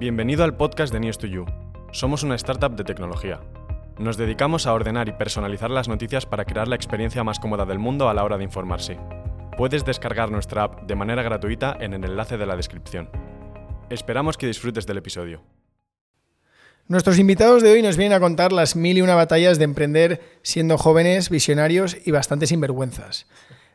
Bienvenido al podcast de News2You. Somos una startup de tecnología. Nos dedicamos a ordenar y personalizar las noticias para crear la experiencia más cómoda del mundo a la hora de informarse. Puedes descargar nuestra app de manera gratuita en el enlace de la descripción. Esperamos que disfrutes del episodio. Nuestros invitados de hoy nos vienen a contar las mil y una batallas de emprender siendo jóvenes, visionarios y bastante sinvergüenzas.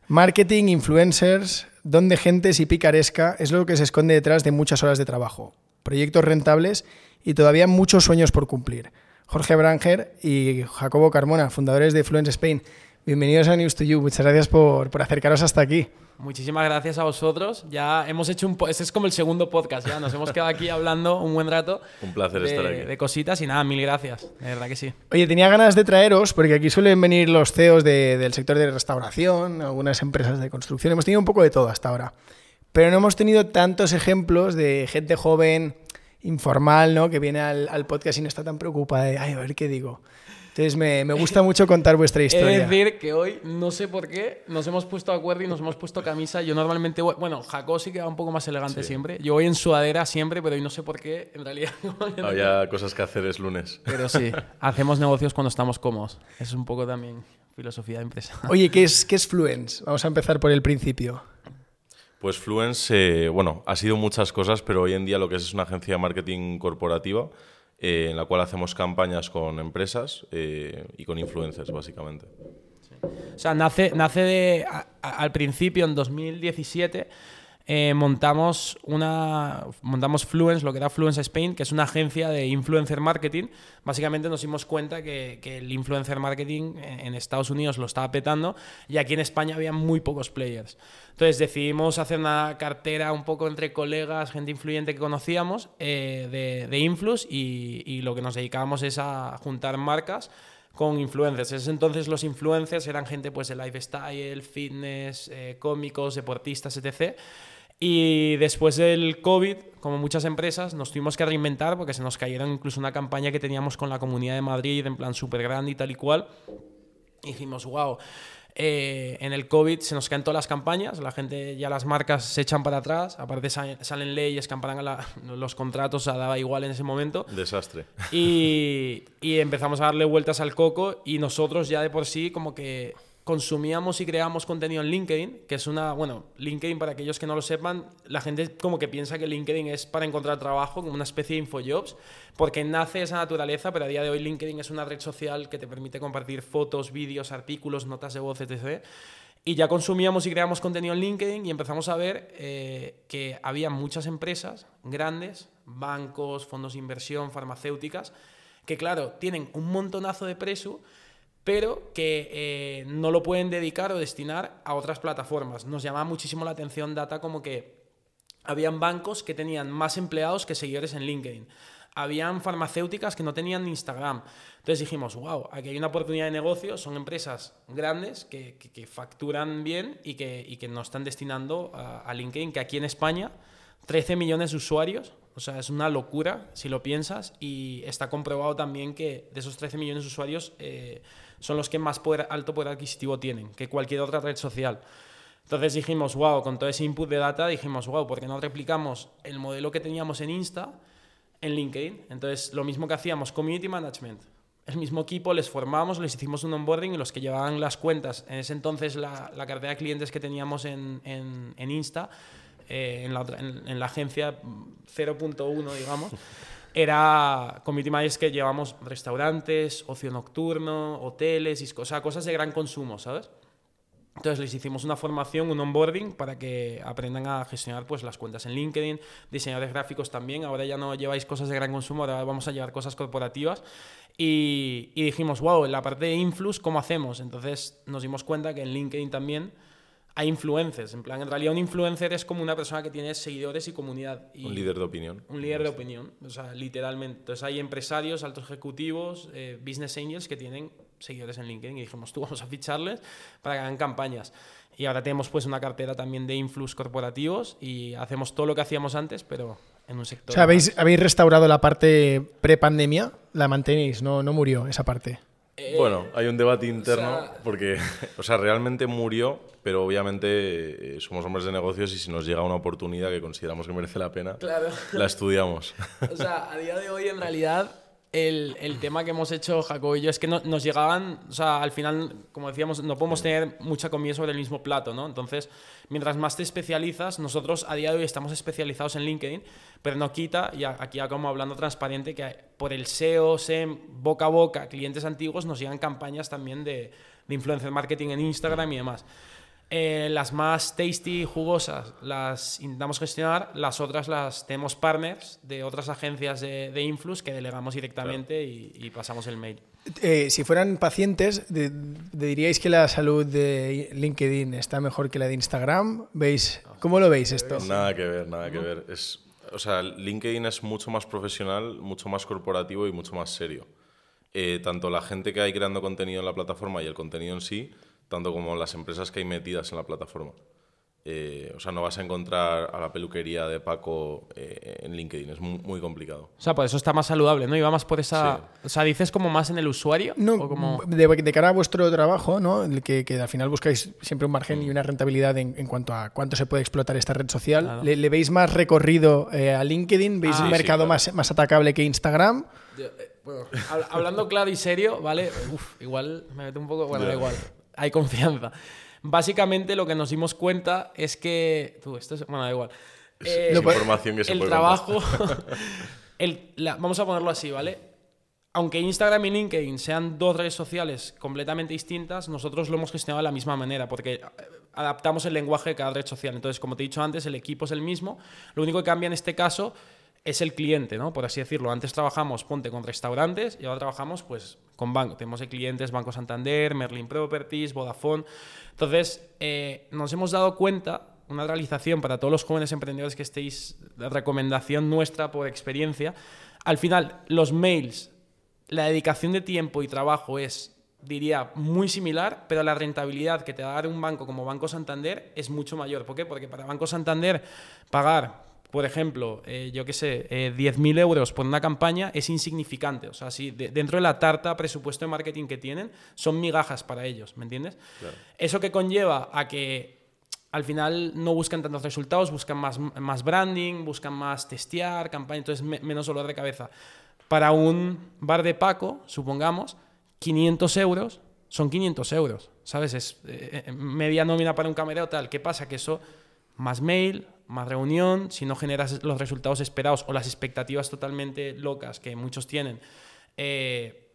Marketing, influencers, don de gentes y picaresca es lo que se esconde detrás de muchas horas de trabajo, proyectos rentables y todavía muchos sueños por cumplir. Jorge Branger y Jacobo Carmona, fundadores de Fluence Spain. Bienvenidos a News to You. Muchas gracias por, por acercaros hasta aquí. Muchísimas gracias a vosotros. Ya hemos hecho un... Este es como el segundo podcast, ya nos hemos quedado aquí hablando un buen rato. Un placer de, estar aquí. De cositas y nada, mil gracias. De verdad que sí. Oye, tenía ganas de traeros, porque aquí suelen venir los CEOs de, del sector de restauración, algunas empresas de construcción. Hemos tenido un poco de todo hasta ahora. Pero no hemos tenido tantos ejemplos de gente joven, informal, ¿no? Que viene al, al podcast y no está tan preocupada de, ay, a ver qué digo. Entonces me, me, gusta mucho contar vuestra historia. Es decir, que hoy no sé por qué nos hemos puesto de acuerdo y nos hemos puesto camisa. Yo normalmente, voy, bueno, Jacob sí que va un poco más elegante sí. siempre. Yo voy en sudadera siempre, pero hoy no sé por qué, en realidad. Había cosas que hacer es lunes. Pero sí, hacemos negocios cuando estamos cómodos. Es un poco también filosofía de empresa. Oye, ¿qué es, qué es Fluence? Vamos a empezar por el principio. Pues Fluence, eh, bueno, ha sido muchas cosas, pero hoy en día lo que es es una agencia de marketing corporativa eh, en la cual hacemos campañas con empresas eh, y con influencers, básicamente. O sea, nace, nace de, al principio, en 2017, eh, montamos, una, montamos Fluence, lo que era Fluence Spain, que es una agencia de influencer marketing. Básicamente nos dimos cuenta que, que el influencer marketing en Estados Unidos lo estaba petando y aquí en España había muy pocos players. Entonces decidimos hacer una cartera un poco entre colegas, gente influyente que conocíamos, eh, de, de Influx y, y lo que nos dedicábamos es a juntar marcas con influencers. En ese entonces los influencers eran gente pues de lifestyle, fitness, eh, cómicos, deportistas, etc. Y después del COVID, como muchas empresas, nos tuvimos que reinventar porque se nos cayeron incluso una campaña que teníamos con la Comunidad de Madrid en plan súper grande y tal y cual. Y dijimos, wow, eh, en el COVID se nos caen todas las campañas, la gente, ya las marcas se echan para atrás, aparte salen leyes la, los contratos, a daba igual en ese momento. Desastre. Y, y empezamos a darle vueltas al coco y nosotros ya de por sí como que consumíamos y creábamos contenido en LinkedIn, que es una, bueno, LinkedIn para aquellos que no lo sepan, la gente como que piensa que LinkedIn es para encontrar trabajo, como una especie de infojobs, porque nace esa naturaleza, pero a día de hoy LinkedIn es una red social que te permite compartir fotos, vídeos, artículos, notas de voz, etc. Y ya consumíamos y creamos contenido en LinkedIn y empezamos a ver eh, que había muchas empresas grandes, bancos, fondos de inversión, farmacéuticas, que claro, tienen un montonazo de preso, pero que eh, no lo pueden dedicar o destinar a otras plataformas. Nos llamaba muchísimo la atención data como que habían bancos que tenían más empleados que seguidores en LinkedIn. Habían farmacéuticas que no tenían Instagram. Entonces dijimos, wow, aquí hay una oportunidad de negocio, son empresas grandes que, que, que facturan bien y que, y que no están destinando a, a LinkedIn, que aquí en España 13 millones de usuarios, o sea, es una locura si lo piensas y está comprobado también que de esos 13 millones de usuarios eh, son los que más alto poder adquisitivo tienen que cualquier otra red social. Entonces dijimos, wow, con todo ese input de data dijimos, wow, ¿por qué no replicamos el modelo que teníamos en Insta en LinkedIn? Entonces, lo mismo que hacíamos, community management. El mismo equipo, les formamos, les hicimos un onboarding y los que llevaban las cuentas, en ese entonces la, la cartera de clientes que teníamos en, Insta, eh, en, la en, la agencia 0.1, digamos, era community managers que llevamos restaurantes, ocio nocturno, hoteles, y, o sea, cosas de gran consumo, ¿sabes? Entonces les hicimos una formación, un onboarding para que aprendan a gestionar pues, las cuentas en LinkedIn, diseñadores gráficos también. Ahora ya no lleváis cosas de gran consumo, ahora vamos a llevar cosas corporativas. Y, y dijimos, wow, en la parte de influx, ¿cómo hacemos? Entonces nos dimos cuenta que en LinkedIn también hay influencers. En plan, en realidad un influencer es como una persona que tiene seguidores y comunidad. Y un líder de opinión. Un líder de opinión, o sea, literalmente. Entonces hay empresarios, altos ejecutivos, eh, business angels que tienen seguidores en LinkedIn y dijimos, tú vamos a ficharles para que hagan campañas. Y ahora tenemos pues una cartera también de influx corporativos y hacemos todo lo que hacíamos antes, pero en un sector... O sea, ¿habéis, ¿habéis restaurado la parte pre-pandemia? ¿La mantenéis? ¿No, ¿No murió esa parte? Eh, Bueno, hay un debate interno sea- porque, o sea, realmente murió, pero obviamente eh, somos hombres de negocios y si nos llega una oportunidad que consideramos que merece la pena, Claro. la estudiamos. O sea, a día de hoy, en realidad, el, el tema que hemos hecho Jacob y yo es que no- nos llegaban, o sea, al final, como decíamos, no podemos tener mucha comida sobre el mismo plato, ¿no? Entonces, mientras más te especializas, nosotros a día de hoy estamos especializados en LinkedIn, pero no quita, y aquí ya como hablando transparente, que por el SEO, SEM, boca a boca, clientes antiguos, nos llegan campañas también de, de influencer marketing en Instagram y demás. Eh, las más tasty y jugosas las intentamos gestionar, las otras las tenemos partners de otras agencias de, de influx que delegamos directamente y, y pasamos el mail. Eh, si fueran pacientes, de- de- ¿diríais que la salud de LinkedIn está mejor que la de Instagram? ¿Veis? ¿Cómo lo veis esto? Nada que ver, nada que ver. Es, o sea, LinkedIn es mucho más profesional, mucho más corporativo y mucho más serio. Eh, tanto la gente que hay creando contenido en la plataforma y el contenido en sí, tanto como las empresas que hay metidas en la plataforma. Eh, o sea, no vas a encontrar a la peluquería de Paco eh, en LinkedIn, es muy, muy complicado. O sea, por eso está más saludable, ¿no? Y va más por esa... O sea, dices como más en el usuario. No, o como... de, de cara a vuestro trabajo, ¿no? El que, que al final buscáis siempre un margen y una rentabilidad en, en cuanto a cuánto se puede explotar esta red social. Claro. ¿Le, le veis más recorrido eh, a LinkedIn? ¿Veis Ah, un sí, mercado claro. más, más atacable que Instagram? Yo, eh, bueno, hab- hablando claro y serio, ¿vale? Uf, igual me meto un poco. Bueno, da igual. Hay confianza. Básicamente lo que nos dimos cuenta es que. Tú, esto es. Bueno, da igual. Eh, es información que se el puede trabajo. el- la- vamos a ponerlo así, ¿vale? Aunque Instagram y LinkedIn sean dos redes sociales completamente distintas, nosotros lo hemos gestionado de la misma manera, porque eh, adaptamos el lenguaje de cada red social. Entonces, como te he dicho antes, el equipo es el mismo. Lo único que cambia en este caso es el cliente, ¿no? Por así decirlo. Antes trabajamos, ponte, con restaurantes y ahora trabajamos, pues, con bancos. Tenemos clientes Banco Santander, Merlin Properties, Vodafone. Entonces, eh, nos hemos dado cuenta, una realización para todos los jóvenes emprendedores que estéis, la recomendación nuestra por experiencia, al final, los mails, la dedicación de tiempo y trabajo es, diría, muy similar, pero la rentabilidad que te va a dar un banco como Banco Santander es mucho mayor. ¿Por qué? Porque para Banco Santander pagar, por ejemplo, eh, yo qué sé, eh, 10.000 euros por una campaña es insignificante. O sea, si de- dentro de la tarta presupuesto de marketing que tienen, son migajas para ellos, ¿me entiendes? Eso que conlleva a que al final no buscan tantos resultados, buscan más, más branding, buscan más testear, campaña, entonces me- menos dolor de cabeza. Para un bar de Paco, supongamos, 500 euros son 500 euros, ¿sabes? Es eh, eh, media nómina para un camarero, tal. ¿Qué pasa? Que eso, más mail, más reunión, si no generas los resultados esperados o las expectativas totalmente locas que muchos tienen, eh,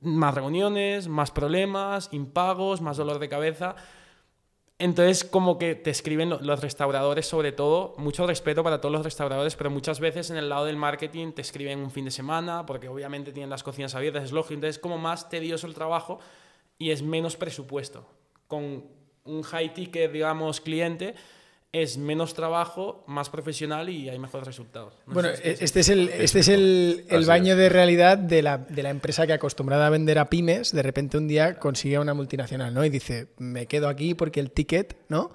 más reuniones, más problemas, impagos, más dolor de cabeza. Entonces, como que te escriben lo- los restauradores, sobre todo, mucho respeto para todos los restauradores, pero muchas veces en el lado del marketing te escriben un fin de semana, porque obviamente tienen las cocinas abiertas, es lógico. Entonces, es como más tedioso el trabajo y es menos presupuesto. Con un high ticket, digamos, cliente, es menos trabajo, más profesional y hay mejores resultados. No Bueno, si es- este es el, este es el, el baño es. de realidad de la, de la empresa que acostumbrada a vender a pymes, de repente un día consigue una multinacional, ¿no? Y dice, me quedo aquí porque el ticket, ¿no?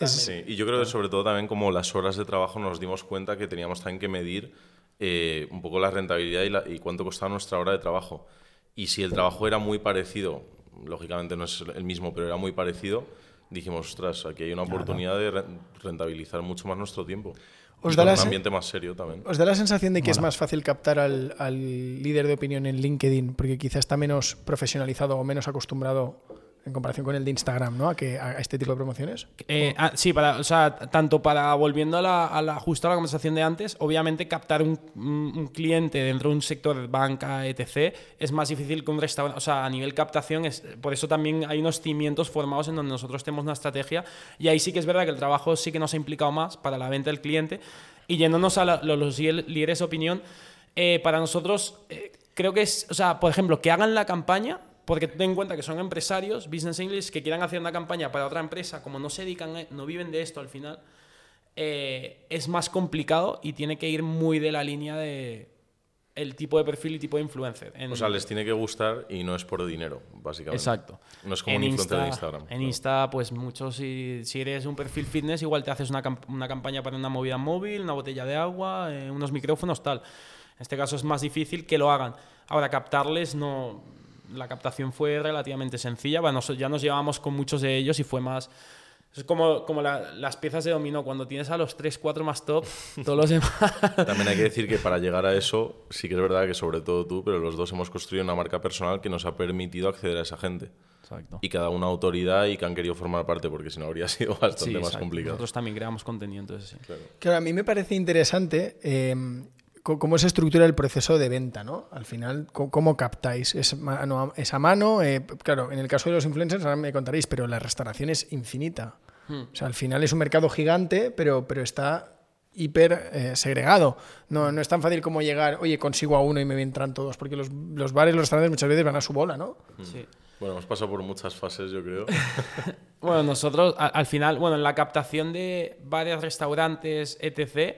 Es- Sí, y yo creo que sobre todo también como las horas de trabajo nos dimos cuenta que teníamos también que medir eh, un poco la rentabilidad y, la- y cuánto costaba nuestra hora de trabajo. Y si el trabajo era muy parecido, lógicamente no es el mismo, pero era muy parecido, dijimos, ostras, aquí hay una oportunidad de re- rentabilizar mucho más nuestro tiempo. Os y da con un ambiente más serio también. ¿Os da la sensación de que es más fácil captar al, al líder de opinión en LinkedIn porque quizá está menos profesionalizado o menos acostumbrado en comparación con el de Instagram, ¿no? A, que, a este tipo de promociones. Eh, ah, sí, para, o sea, tanto para, volviendo a la, a la- justo a la conversación de antes, obviamente captar un, un- cliente dentro de un sector banca, etc., es más difícil que un restaurante. O sea, a nivel captación, es, por eso también hay unos cimientos formados en donde nosotros tenemos una estrategia y ahí sí que es verdad que el trabajo sí que nos ha implicado más para la venta del cliente. Y yéndonos a la- lo- los líder- líderes de opinión, eh, para nosotros eh, creo que es, o sea, por ejemplo, que hagan la campaña, porque ten en cuenta que son empresarios, business English, que quieran hacer una campaña para otra empresa, como no se dedican, a- no viven de esto al final, eh, es más complicado y tiene que ir muy de la línea de el tipo de perfil y tipo de influencer. En- O sea, les tiene que gustar y no es por dinero, básicamente. Exacto. No es como en un influencer de Insta- Instagram. En claro. Insta, pues muchos, si, si eres un perfil fitness, igual te haces una, camp- una campaña para una movida móvil, una botella de agua, eh, unos micrófonos, tal. En este caso es más difícil que lo hagan. Ahora, captarles no... la captación fue relativamente sencilla. Bueno, ya nos llevábamos con muchos de ellos y fue más... Es como, como la- las piezas de dominó. Cuando tienes a los 3, 4 más top, todos los demás... También hay que decir que para llegar a eso, sí que es verdad que sobre todo tú, pero los dos hemos construido una marca personal que nos ha permitido acceder a esa gente. Exacto. Y cada una autoridad y que han querido formar parte, porque si no habría sido bastante Sí, más complicado. Nosotros también creamos contenido, entonces sí. Claro, a mí me parece interesante eh, cómo se estructura el proceso de venta, ¿no? Al final, ¿cómo captáis? ¿Es, mano a- es a mano? Eh, claro, en el caso de los influencers, ahora me contaréis, pero la restauración es infinita. Hmm. O sea, al final es un mercado gigante, pero, pero está hiper eh, segregado. No, no es tan fácil como llegar, oye, consigo a uno y me entran todos, porque los, los bares, los restaurantes muchas veces van a su bola, ¿no? Sí. Bueno, hemos pasado por muchas fases, yo creo. Bueno, nosotros a- al final, bueno, en la captación de varios restaurantes, etc.,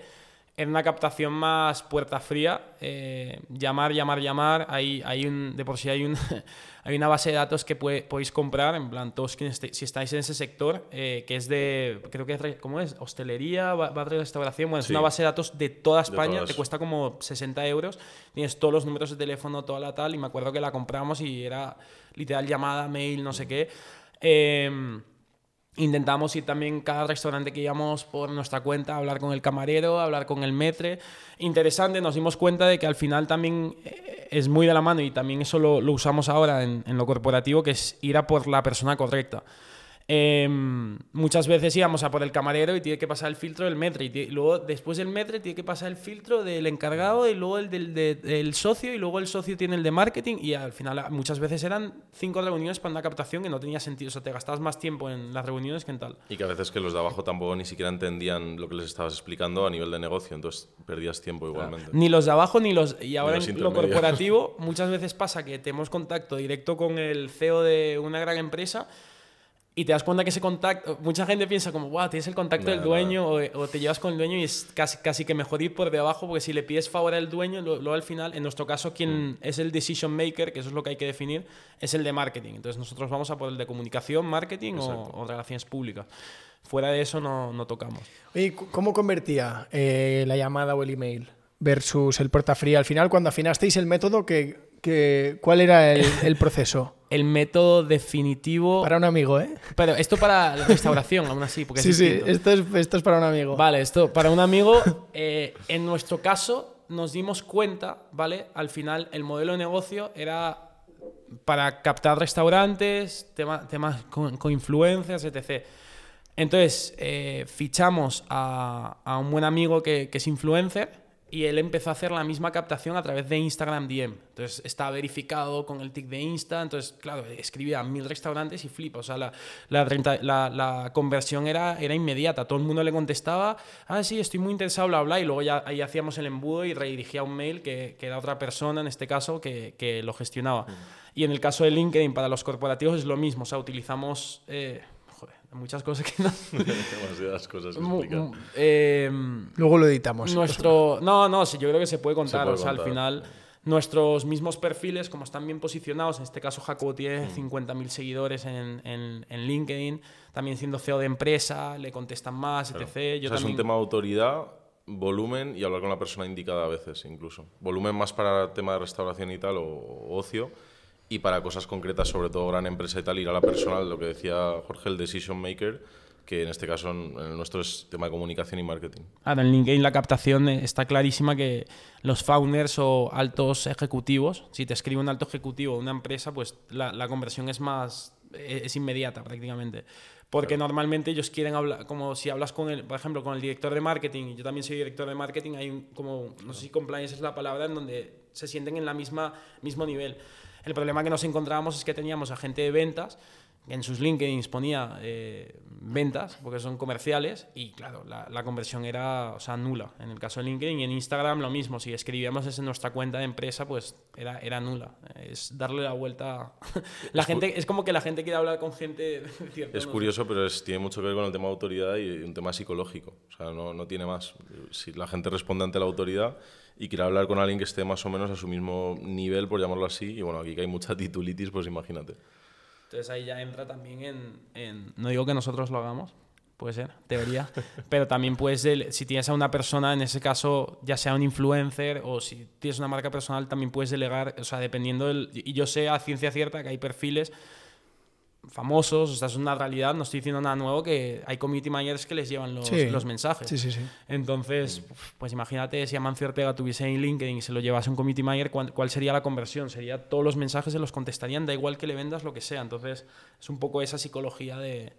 en una captación más puerta fría, eh, llamar, llamar, llamar, hay, hay un, de por sí hay, un, hay una base de datos que puede- podéis comprar, en plan, todos si estáis en ese sector, eh, que es de, creo que es, ¿cómo es? Hostelería, ba- bar de restauración, bueno, es Sí. una base de datos de toda De España, todas. te cuesta como 60 euros, tienes todos los números de teléfono, toda la tal, y me acuerdo que la compramos y era literal llamada, mail, no sé qué. Em, Intentamos ir también cada restaurante que íbamos por nuestra cuenta, hablar con el camarero, hablar con el metre. Interesante, nos dimos cuenta de que al final también eh, es muy de la mano y también eso lo, lo usamos ahora en, en lo corporativo, que es ir a por la persona correcta. Eh, muchas veces íbamos a por el camarero y tiene que pasar el filtro del metre. Y, luego, después del metre, tiene que pasar el filtro del encargado y luego el del, de- del socio. Y luego el socio tiene el de marketing. Y al final, a- muchas veces eran cinco reuniones para una captación que no tenía sentido. O sea, te gastabas más tiempo en las reuniones que en tal. Y que a veces que los de abajo tampoco ni siquiera entendían lo que les estabas explicando a nivel de negocio, entonces perdías tiempo igualmente. Ni los de abajo ni los. Y ahora los en lo corporativo, muchas veces pasa que tenemos contacto directo con el CEO de una gran empresa y te das cuenta que ese contacto. Mucha gente piensa como, wow, tienes el contacto Nada, del dueño o, o te llevas con el dueño y es casi, casi que mejor ir por debajo porque si le pides favor al dueño, luego al final, en nuestro caso, quien Mm. es el decision maker, que eso es lo que hay que definir, es el de marketing. Entonces nosotros vamos a por el de comunicación, marketing o, o relaciones públicas. Fuera de eso no, no tocamos. Cu- ¿cómo convertía eh, la llamada o el email versus el portafría? Al final, cuando afinasteis el método, que, que- ¿cuál era el, el proceso? El método definitivo... Para un amigo, ¿eh? Pero esto para la restauración, aún así, porque Sí, es sí, esto es, esto es para un amigo. Vale, esto para un amigo, eh, en nuestro caso nos dimos cuenta, ¿vale? Al final el modelo de negocio era para captar restaurantes, tema- temas con, con influencers, etc. Entonces eh, fichamos a, a un buen amigo que, que es influencer y él empezó a hacer la misma captación a través de Instagram DM. Entonces está verificado con el tic de Insta. Entonces, claro, escribía a mil restaurantes y flipa. O sea, la, la, renta- la- la conversión era, era inmediata. Todo el mundo le contestaba, ah, sí, estoy muy interesado, bla, bla. Y luego ya ahí hacíamos el embudo y redirigía un mail que, que era otra persona, en este caso, que, que lo gestionaba. Y en el caso de LinkedIn, para los corporativos es lo mismo. O sea, utilizamos... eh, muchas cosas que no... Demasiadas cosas que explicar. em, Luego lo editamos. nuestro no no sí yo creo que se puede contar puede o sea al contar. final nuestros mismos perfiles como están bien posicionados en este caso Jacobo tiene 50.000 seguidores en, en, en LinkedIn también siendo CEO de empresa le contestan más etc O yo sea, es también un tema de autoridad, volumen y hablar con la persona indicada a veces incluso. Volumen más para tema de restauración y tal o, o ocio y para cosas concretas, sobre todo gran empresa y tal, ir a la persona, lo que decía Jorge, el decision maker, que en este caso en el nuestro es tema de comunicación y marketing. Ahora, en LinkedIn la captación eh, está clarísima que los founders o altos ejecutivos, si te escribe un alto ejecutivo de una empresa, pues la, la conversión es más, eh, es inmediata prácticamente. Porque normalmente ellos quieren hablar, como si hablas con el, por ejemplo, con el director de marketing, yo también soy director de marketing, hay un, como, no sé si compliance es la palabra, en donde se sienten en la misma mismo nivel. El problema que nos encontrábamos es que teníamos a gente de ventas que en sus LinkedIn ponía eh, ventas, porque son comerciales, y claro, la, la conversión era o sea, nula. En el caso de LinkedIn y en Instagram lo mismo. Si escribíamos en nuestra cuenta de empresa, pues era, era nula. Es darle la vuelta. la gente, es como que la gente quiere hablar con gente. cierto, Es no sé. curioso, pero es, tiene mucho que ver con el tema de autoridad y un tema psicológico. O sea, no, no tiene más. Si la gente responde ante la autoridad y quiere hablar con alguien que esté más o menos a su mismo nivel, por llamarlo así, y bueno, aquí que hay mucha titulitis, pues imagínate. Entonces ahí ya entra también en, en- No digo que nosotros lo hagamos, puede ser, teoría. Pero también puedes, dele- si tienes a una persona, en ese caso, ya sea un influencer o si tienes una marca personal, también puedes delegar, o sea, dependiendo del... Y yo sé a ciencia cierta que hay perfiles famosos, o sea, es una realidad, no estoy diciendo nada nuevo, que hay community managers que les llevan los, Sí. los mensajes. Sí, sí, sí. Entonces, pues imagínate si Amancio Ortega tuviese en LinkedIn y se lo llevase a un community manager, ¿cuál, sería la conversión? Sería todos los mensajes se los contestarían, da igual que le vendas lo que sea. Entonces, es un poco esa psicología de,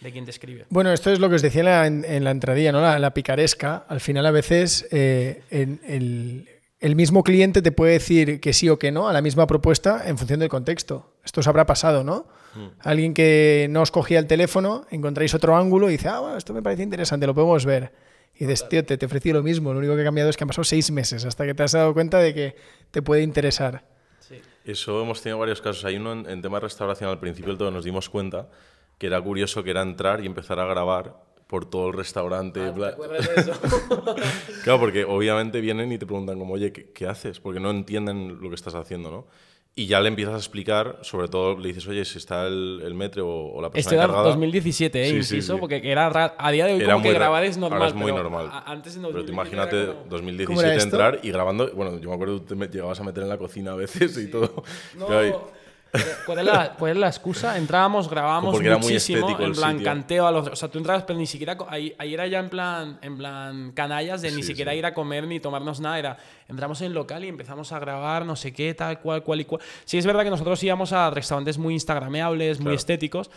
de quien te escribe. Bueno, esto es lo que os decía en la, en la entradilla, ¿no? La, la picaresca. Al final, a veces, eh, en- el, el mismo cliente te puede decir que sí o que no a la misma propuesta en función del contexto. Esto os habrá pasado, ¿no? Alguien que no os cogía el teléfono, encontráis otro ángulo y dice, ah, bueno, esto me parece interesante, lo podemos ver. Y dices, tío, te, te ofrecí lo mismo. Lo único que ha cambiado es que han pasado seis meses hasta que te has dado cuenta de que te puede interesar. Eso hemos tenido varios casos. Hay uno en, en tema de restauración, al principio del todo nos dimos cuenta que era curioso que era entrar y empezar a grabar por todo el restaurante. bla- Claro, porque obviamente vienen y te preguntan como, oye, ¿qué, qué haces? Porque no entienden lo que estás haciendo, ¿no? Y ya le empiezas a explicar, sobre todo le dices, oye, si está el, el metro o, o la persona Esto era encargada. 2017, ¿eh? Sí, sí, Inciso, sí. porque era ra- a día de hoy Era como que muy ra- grabar es normal. ahora es muy pero normal. Antes en Pero tú 2017 imagínate era como- ¿Cómo 2017 era esto? entrar y grabando, bueno, yo me acuerdo que te llegabas a meter en la cocina a veces y todo. No, Claro, y- ¿Cuál es, la, cuál es la excusa? Entrábamos, grabábamos Porque era muy muchísimo, en plan sitio. canteo a los... O sea, tú entrabas, pero ni siquiera... Ahí, ahí era ya en plan, en plan canallas de ni siquiera sí. ir a comer ni tomarnos nada. Era, entramos en el local y empezamos a grabar no sé qué, tal, cual, cual y cual. Sí, es verdad que nosotros íbamos a restaurantes muy instagrameables, muy Claro. estéticos.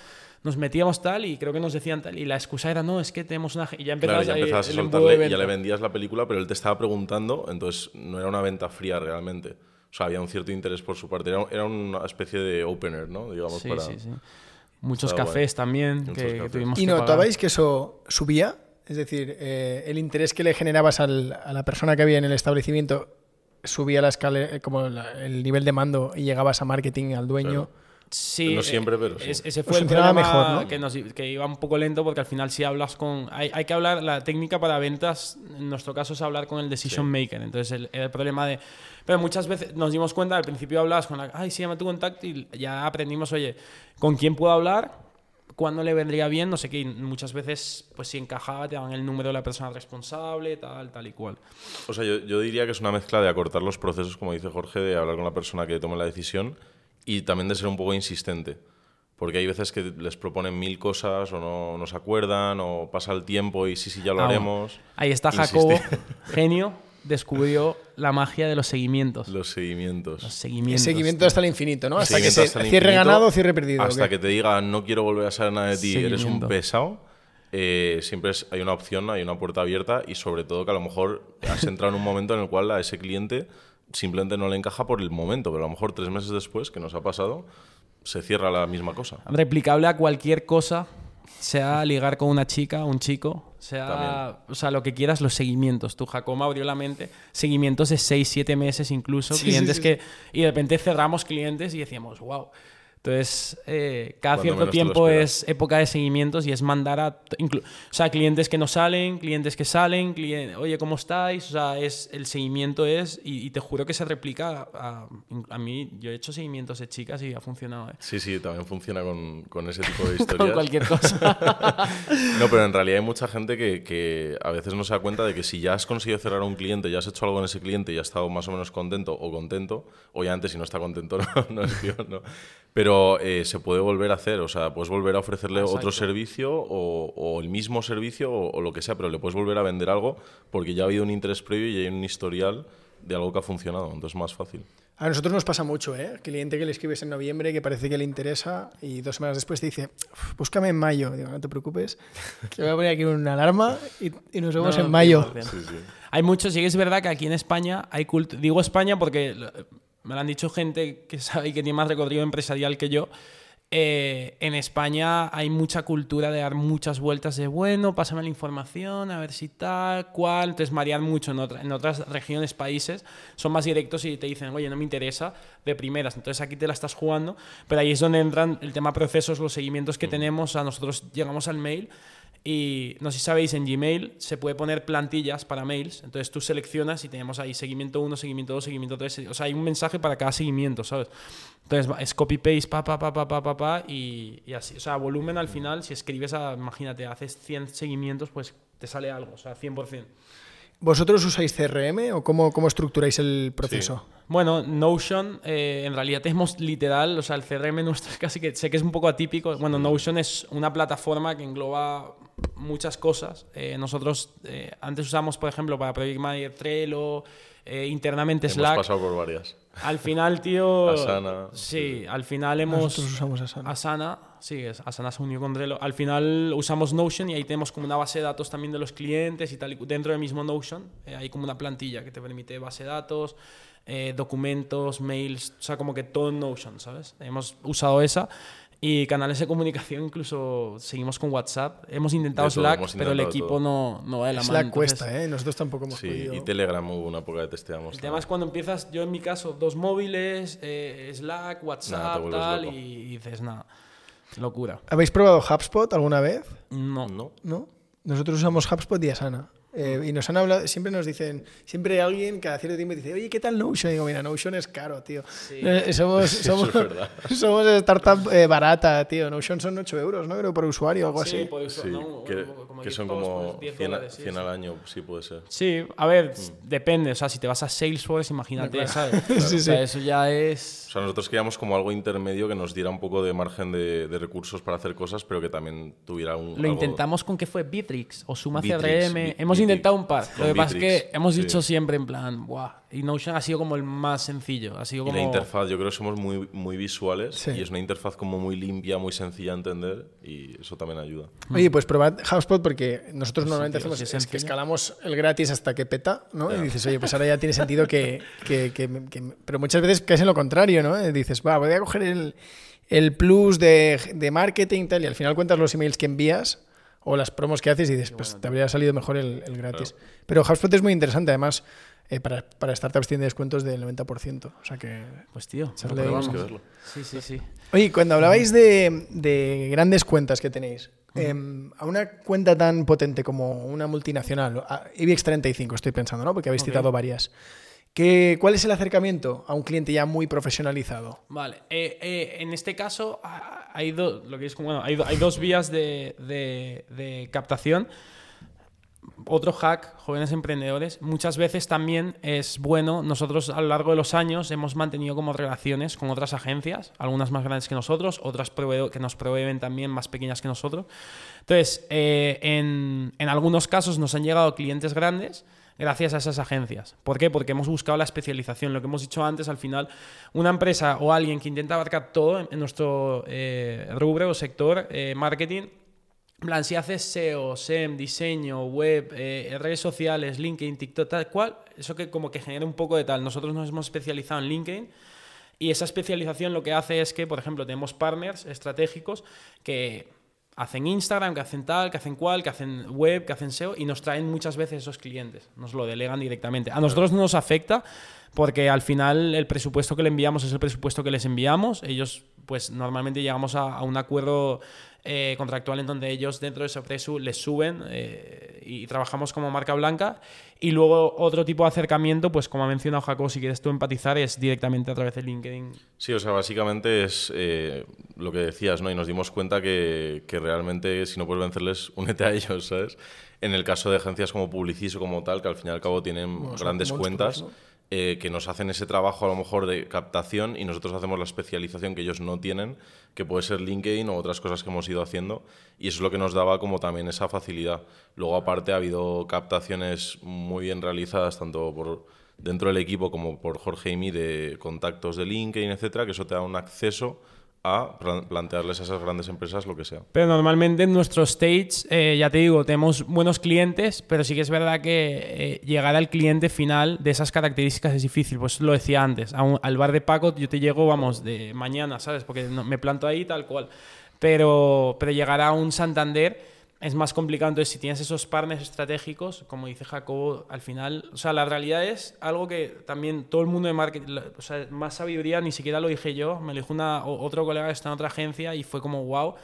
Nos metíamos tal y creo que nos decían tal. Y la excusa era, no, es que tenemos una... Y ya Claro, empezabas, ya ahí empezabas a soltarle y ya le vendías la película, pero él te estaba preguntando, entonces no era una venta fría realmente. O sea, había un cierto interés por su parte. Era, era una especie de opener, ¿no? Digamos, Sí, para... sí, sí. Muchos Estaba cafés guay. también Muchos que, que cafés. tuvimos ¿Y que pagar. notabais que eso subía? Es decir, eh, el interés que le generabas al- a la persona que había en el establecimiento subía la escala, como la- el nivel de mando y llegabas a marketing, al dueño. Sí, No eh, siempre, pero sí. es- ese Pues fue el funcionaba problema mejor, ¿no? que, nos, que iba un poco lento porque al final si hablas con... Hay, hay que hablar, la técnica para ventas, en nuestro caso es hablar con el decision maker. Entonces el, el problema de... Pero muchas veces nos dimos cuenta, al principio hablabas con la... Ay, sí, llama tu contacto y ya aprendimos, oye, ¿con quién puedo hablar? ¿Cuándo le vendría bien? No sé qué. y muchas veces, pues si encajaba, te daban el número de la persona responsable, tal, tal y cual. O sea, yo, yo diría que es una mezcla de acortar los procesos, como dice Jorge, de hablar con la persona que tome la decisión y también de ser un poco insistente. Porque hay veces que les proponen mil cosas o no, no se acuerdan o pasa el tiempo y sí, sí, ya lo Ah, haremos. Ahí está Insiste. Jacobo, genio, descubrió la magia de los seguimientos. Los seguimientos. Los seguimientos. seguimiento hasta el infinito, ¿no? Hasta que se hasta el cierre infinito, ganado o cierre perdido. ¿o Hasta qué? que te diga, no quiero volver a saber nada de ti, eres un pesado. eh, siempre es- hay una opción, hay una puerta abierta y sobre todo que a lo mejor has entrado en un momento en el cual a ese cliente simplemente no le encaja por el momento, pero a lo mejor tres meses después, que nos ha pasado, se cierra la misma cosa. replicable a cualquier cosa, sea ligar con una chica, un chico, sea, También. o sea, lo que quieras, los seguimientos. Tu Jacob abrió la mente, seguimientos de 6, 7 meses incluso, Sí, clientes sí, sí, que... Y de repente cerramos clientes y decíamos, wow. Entonces, eh, cada Cuando cierto tiempo es época de seguimientos y es mandar a... O sea, clientes que no salen, clientes que salen, clien- oye, ¿cómo estáis? O sea, es, el seguimiento es... Y, y te juro que se replica a, a mí. Yo he hecho seguimientos de chicas y ha funcionado, ¿eh? Sí, sí, también funciona con, con ese tipo de historias. Con cualquier cosa. No, pero en realidad hay mucha gente que, que a veces no se da cuenta de que si ya has conseguido cerrar a un cliente, ya has hecho algo en ese cliente y has estado más o menos contento o contento, obviamente si no está contento no, no es peor, ¿no? Pero eh, se puede volver a hacer, o sea, puedes volver a ofrecerle otro Exacto. servicio o, o el mismo servicio o, o lo que sea, pero le puedes volver a vender algo porque ya ha habido un interés previo y hay un historial de algo que ha funcionado, entonces es más fácil. A nosotros nos pasa mucho, ¿eh? Cliente que le escribes en noviembre que parece que le interesa y dos semanas después te dice, "Uf, búscame en mayo. Digo, no te preocupes, que voy a poner aquí una alarma y, y nos vemos No, en mayo. 100%. Sí, sí. Hay muchos, sí que es verdad que aquí en España hay culto. Digo España porque me lo han dicho gente que sabe y que tiene más recorrido empresarial que yo. Eh, en España hay mucha cultura de dar muchas vueltas de bueno, pásame la información, a ver si tal, cual. Entonces, marear mucho en, otra- en otras regiones, países, son más directos y te dicen, oye, no me interesa de primeras. Entonces, aquí te la estás jugando. Pero ahí es donde entran el tema procesos, los seguimientos que tenemos. A nosotros llegamos al mail Y no sé si sabéis, en Gmail se puede poner plantillas para mails. Entonces tú seleccionas y tenemos ahí seguimiento 1, seguimiento 2, seguimiento 3. O sea, hay un mensaje para cada seguimiento, ¿sabes? Entonces es copy-paste, pa, pa, pa, pa, pa, pa, pa, y, y así. O sea, volumen al final, si escribes, a, imagínate, haces 100 seguimientos, pues te sale algo, o sea, 100%. ¿Vosotros usáis CRM o cómo, cómo estructuráis el proceso? Bueno, Notion, eh, en realidad tenemos literal, o sea, el CRM nuestro es casi que sé que es un poco atípico. Bueno, Notion es una plataforma que engloba muchas cosas. Eh, nosotros eh, antes usamos, por ejemplo, para Project Manager Trello, eh, internamente Slack. Hemos pasado por varias. Al final, tío. Asana. Sí, al final hemos. Nosotros usamos Asana. Asana, sí, es- Asana se unió con Trello. Al final usamos Notion y ahí tenemos como una base de datos también de los clientes y tal. Dentro del mismo Notion eh, hay como una plantilla que te permite base de datos, eh, documentos, mails, o sea, como que todo en Notion, ¿sabes? Hemos usado esa. Y canales de comunicación, incluso seguimos con WhatsApp. Hemos intentado todo, Slack, hemos pero el intentado equipo todo. no, no va de la mano. Slack entonces- cuesta, ¿eh? Nosotros tampoco hemos Sí, podido. y Telegram hubo una época que testeamos. el tema es cuando empiezas, yo en mi caso, dos móviles, eh, Slack, WhatsApp, vuelves tal, loco. y dices, nada, locura. ¿Habéis probado HubSpot alguna vez? No. No. ¿No? Nosotros usamos HubSpot y Asana. Eh, y nos han hablado, siempre nos dicen, siempre alguien cada cierto tiempo dice, oye, ¿qué tal Notion? Y digo, mira, Notion es caro, tío. Eh, somos, somos, verdad. somos startup eh, barata, tío. Notion son 8 euros, ¿no? Creo por usuario o algo Sí, así. puede ser, Sí, ¿no? que, Como que 10 son como pues 10 100, a- dólares, sí, 100 sí. al año, sí puede ser. Sí, a ver, Mm. depende. O sea, si te vas a Salesforce, imagínate, ¿sabes? Sí, O sea, eso ya es... O sea, nosotros queríamos como algo intermedio que nos diera un poco de margen de, de recursos para hacer cosas, pero que también tuviera un. Lo algo- intentamos con que fue Bitrix o Suma Bitrix, CRM. Hemos Bitrix. intentado un par. Lo que pasa es que hemos sí. dicho siempre en plan, ¡buah! Y Notion ha sido como el más sencillo. Ha sido Y como... la interfaz, yo creo que somos muy, muy visuales Sí. y es una interfaz como muy limpia, muy sencilla a entender y eso también ayuda. Oye, pues probad HubSpot porque nosotros normalmente tío, hacemos si es es que escalamos el gratis hasta que peta, ¿no? Y dices, oye, pues ahora ya tiene sentido que, que- que- que- Pero muchas veces caes en lo contrario, ¿no? Y dices, va, voy a coger el, el plus de, de marketing y tal, y al final cuentas los emails que envías o las promos que haces y dices, pues te habría salido mejor el, el gratis. Pero HubSpot es muy interesante, además, eh, para, para startups tiene descuentos del 90%. O sea que... Pues tío, lo Tenemos probamos. que verlo. Sí, sí, sí. Oye, cuando hablabais de, de grandes cuentas que tenéis, em, a una cuenta tan potente como una multinacional, IBEX 35 estoy pensando, ¿no? Porque habéis Ok. citado varias. ¿Qué, ¿Cuál es el acercamiento a un cliente ya muy profesionalizado? Vale, eh, eh, en este caso hay, do- lo que es bueno, hay, do- hay dos vías de, de- de captación. Otro hack, jóvenes emprendedores, muchas veces también es bueno, nosotros a lo largo de los años hemos mantenido como relaciones con otras agencias, algunas más grandes que nosotros, otras que nos proveen también más pequeñas que nosotros. Entonces, eh, en, en algunos casos nos han llegado clientes grandes gracias a esas agencias. ¿Por qué? Porque hemos buscado la especialización. Lo que hemos dicho antes, al final, una empresa o alguien que intenta abarcar todo en, nuestro eh, rubro o sector, eh, marketing, plan, si haces SEO, SEM, diseño, web, eh, redes sociales, LinkedIn, TikTok, tal cual, eso que como que genera un poco de tal. Nosotros nos hemos especializado en LinkedIn y esa especialización lo que hace es que, por ejemplo, tenemos partners estratégicos que hacen Instagram, que hacen tal, que hacen cual, que hacen web, que hacen SEO y nos traen muchas veces esos clientes, nos lo delegan directamente. A nosotros no nos afecta porque al final el presupuesto que le enviamos es el presupuesto que les enviamos. Ellos, pues normalmente llegamos a, a un acuerdo eh, contractual en donde ellos dentro de precio les suben eh, y trabajamos como marca blanca. Y luego otro tipo de acercamiento, pues como ha mencionado Jacob, si quieres tú empatizar, es directamente a través de LinkedIn. Sí, o sea, básicamente es eh, lo que decías, ¿no? Y nos dimos cuenta que, que realmente si no puedes vencerles, únete a ellos, ¿sabes? En el caso de agencias como Publicis o como tal, que al fin y al cabo tienen Bueno, grandes monstruos, cuentas, ¿no? Eh, que nos hacen ese trabajo a lo mejor de captación y nosotros hacemos la especialización que ellos no tienen, que puede ser LinkedIn o otras cosas que hemos ido haciendo, y eso es lo que nos daba como también esa facilidad. Luego, aparte, ha habido captaciones muy bien realizadas, tanto por dentro del equipo como por Jorge y mí, de contactos de LinkedIn, etcétera, que eso te da un acceso a plan- plantearles a esas grandes empresas lo que sea. Pero normalmente en nuestro stage, eh, ya te digo, tenemos buenos clientes, pero sí que es verdad que eh, llegar al cliente final de esas características es difícil. Pues lo decía antes, un- al bar de Paco yo te llego, vamos, de mañana, ¿sabes? Porque me planto ahí tal cual. Pero, pero llegar a un Santander es más complicado. Entonces, si tienes esos partners estratégicos, como dice Jacobo, al final, o sea, la realidad es algo que también todo el mundo de marketing, o sea, más sabiduría, ni siquiera lo dije yo, me lo dijo una, otro colega que está en otra agencia y fue como, wow.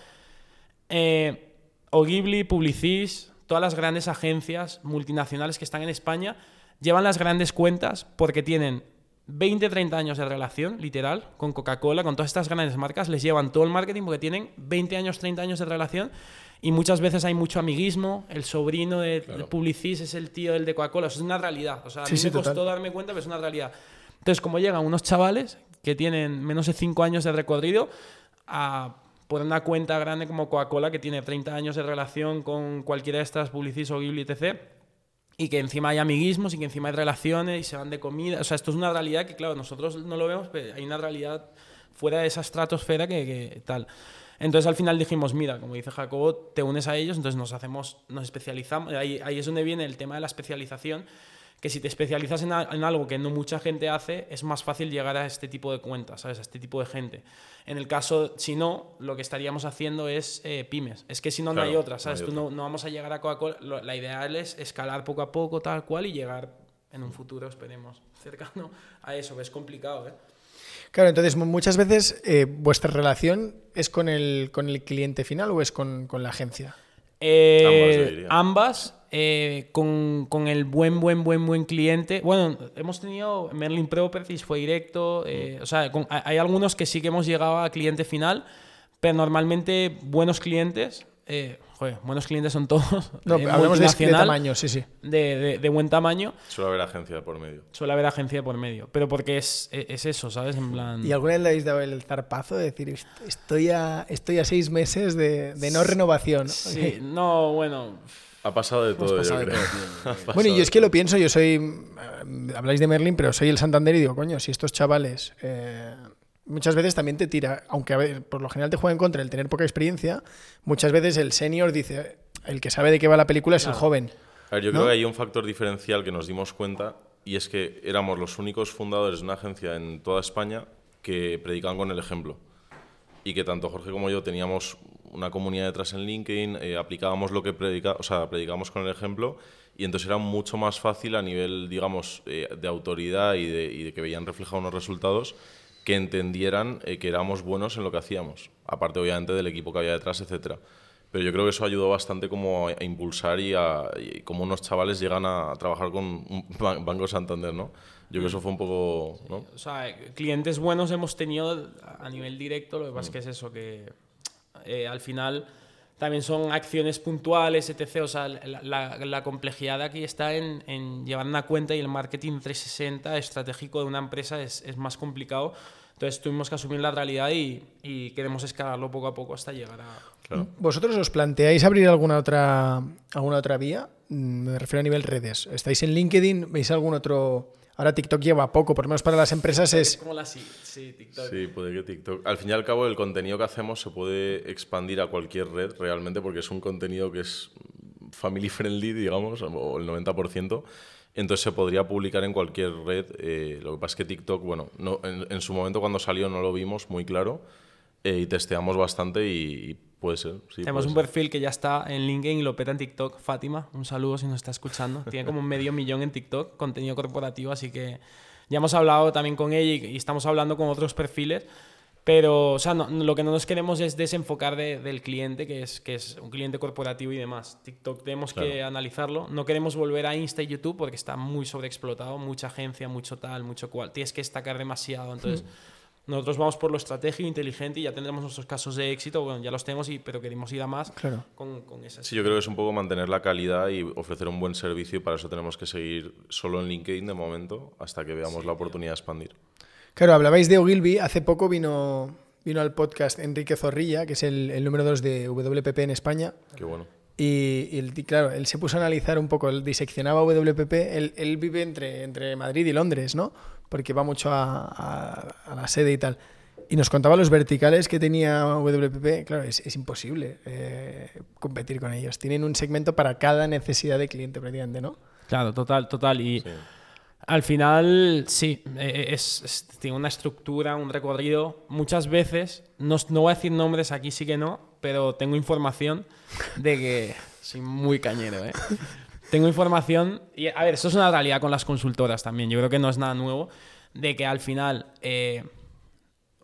Eh, Ogibli, Publicis, todas las grandes agencias multinacionales que están en España llevan las grandes cuentas porque tienen 20, 30 años de relación, literal, con Coca-Cola, con todas estas grandes marcas, les llevan todo el marketing porque tienen 20 años, 30 años de relación y muchas veces hay mucho amiguismo. El sobrino de, de Publicis es el tío del de Coca-Cola. Eso es una realidad. O sea, a Sí, mí sí, me costó total. darme cuenta, pero es una realidad. Entonces, como llegan unos chavales que tienen menos de 5 años de recorrido a por una cuenta grande como Coca-Cola que tiene 30 años de relación con cualquiera de estas Publicis o Ghibli, etc. Y que encima hay amiguismos y que encima hay relaciones y se van de comida. O sea, esto es una realidad que, claro, nosotros no lo vemos, pero hay una realidad fuera de esa estratosfera que, que tal. Entonces al final dijimos, mira, como dice Jacobo, te unes a ellos, entonces nos hacemos, nos especializamos. Ahí, ahí es donde viene el tema de la especialización, que si te especializas en, a- en algo que no mucha gente hace, es más fácil llegar a este tipo de cuentas, ¿sabes? A este tipo de gente. En el caso, si no, lo que estaríamos haciendo es eh, pymes. Es que si no, no hay otra, no ¿sabes? hay Tú no, no vamos a llegar a Coca-Cola. La ideal es escalar poco a poco, tal cual, y llegar en un futuro, esperemos, cercano a eso, que es complicado, ¿eh? Claro, entonces mu- muchas veces eh, vuestra relación es con el, con el cliente final o es con, con la agencia. Eh, Ambas, eh, con, con el buen, buen, buen, buen cliente. Bueno, hemos tenido Merlin Properties, fue directo. eh, o sea, con- hay algunos que sí que hemos llegado a cliente final, pero normalmente buenos clientes. Eh, joder, buenos clientes son todos. No, eh, hablamos de, de tamaño, sí, sí. de, de- de buen tamaño. Suele haber agencia por medio. Suele haber agencia por medio. Pero porque es, es es eso, ¿sabes? En plan. ¿Y alguna vez le habéis dado el zarpazo de decir, "Est- estoy a, estoy a seis meses de, de no renovación? ¿no? Sí, no, bueno. Ha pasado de todo, pasado yo de creo. todo, tío. Bueno, y yo es que lo pienso, yo soy. eh, Habláis de Merlin, pero soy el Santander y digo, coño, si estos chavales. eh, muchas veces también te tira, aunque a ver, por lo general te juega en contra el tener poca experiencia, muchas veces el senior dice, el que sabe de qué va la película es el joven. A ver, yo ¿no? creo que hay un factor diferencial que nos dimos cuenta y es que éramos los únicos fundadores de una agencia en toda España que predicaban con el ejemplo. Y que tanto Jorge como yo teníamos una comunidad detrás en LinkedIn, eh, aplicábamos lo que predica, o sea, predicábamos con el ejemplo y entonces era mucho más fácil a nivel, digamos, eh, de autoridad y de, y de que veían reflejados unos resultados que entendieran eh, que éramos buenos en lo que hacíamos, aparte obviamente del equipo que había detrás, etcétera. Pero yo creo que eso ayudó bastante como a, impulsar y a y como unos chavales llegan a, trabajar con Banco Santander, ¿no? Yo creo que eso fue un poco, ¿no? O sea, clientes buenos hemos tenido a nivel directo, lo que Mm. pasa es que es eso, que eh, al final también son acciones puntuales, etc. O sea, la, la- la complejidad aquí está en, en llevar una cuenta y el marketing 360 estratégico de una empresa es, es más complicado. Entonces tuvimos que asumir la realidad y, y queremos escalarlo poco a poco hasta llegar a... Claro. ¿Vosotros os planteáis abrir alguna otra, alguna otra vía? Mm, Me refiero a nivel redes. ¿Estáis en LinkedIn? ¿Veis algún otro...? Ahora TikTok lleva poco, por lo menos para las empresas es... como la sí, sí, TikTok. Sí, puede que TikTok. Al fin y al cabo, el contenido que hacemos se puede expandir a cualquier red realmente porque es un contenido que es family friendly, digamos, o el 90%. Entonces se podría publicar en cualquier red. eh, lo que pasa es que TikTok, bueno, no, en, en su momento cuando salió no lo vimos muy claro eh, y testeamos bastante y, y puede ser. Sí, Tenemos puede un ser. perfil que ya está en LinkedIn y lo peta en TikTok. Fátima, un saludo si nos está escuchando. Tiene como medio millón en TikTok, contenido corporativo, así que ya hemos hablado también con ella y, y estamos hablando con otros perfiles. Pero, o sea, no- lo que no nos queremos es desenfocar de- del cliente, que es, que es un cliente corporativo y demás. TikTok tenemos que Claro. analizarlo. No queremos volver a Insta y YouTube porque está muy sobreexplotado, mucha agencia, mucho tal, mucho cual. Tienes que destacar demasiado. Entonces, nosotros vamos por lo estratégico, inteligente y ya tendremos nuestros casos de éxito. Bueno, ya los tenemos, y, pero queremos ir a más Claro. con, con esas. Sí, yo creo que es un poco mantener la calidad y ofrecer un buen servicio y para eso tenemos que seguir solo en LinkedIn de momento hasta que veamos la oportunidad de expandir. Claro, hablabais de Ogilvy. Hace poco vino, vino al podcast Enrique Zorrilla, que es el, el número 2 de WPP en España. Qué bueno. Y, y el- y claro, él se puso a analizar un poco, él diseccionaba WPP, él, él vive entre, entre Madrid y Londres, ¿no? Porque va mucho a, a- a la sede y tal. Y nos contaba los verticales que tenía WPP, claro, es, es imposible eh, competir con ellos. Tienen un segmento para cada necesidad de cliente prácticamente, ¿no? Claro, total, total. Y Sí. al final, sí, eh, es, es- tiene una estructura, un recorrido. Muchas veces, no, no voy a decir nombres, aquí sí que no, pero tengo información de que. Soy muy cañero, ¿eh? Tengo información. Y a ver, eso es una realidad con las consultoras también. Yo creo que no es nada nuevo. De que al final, eh,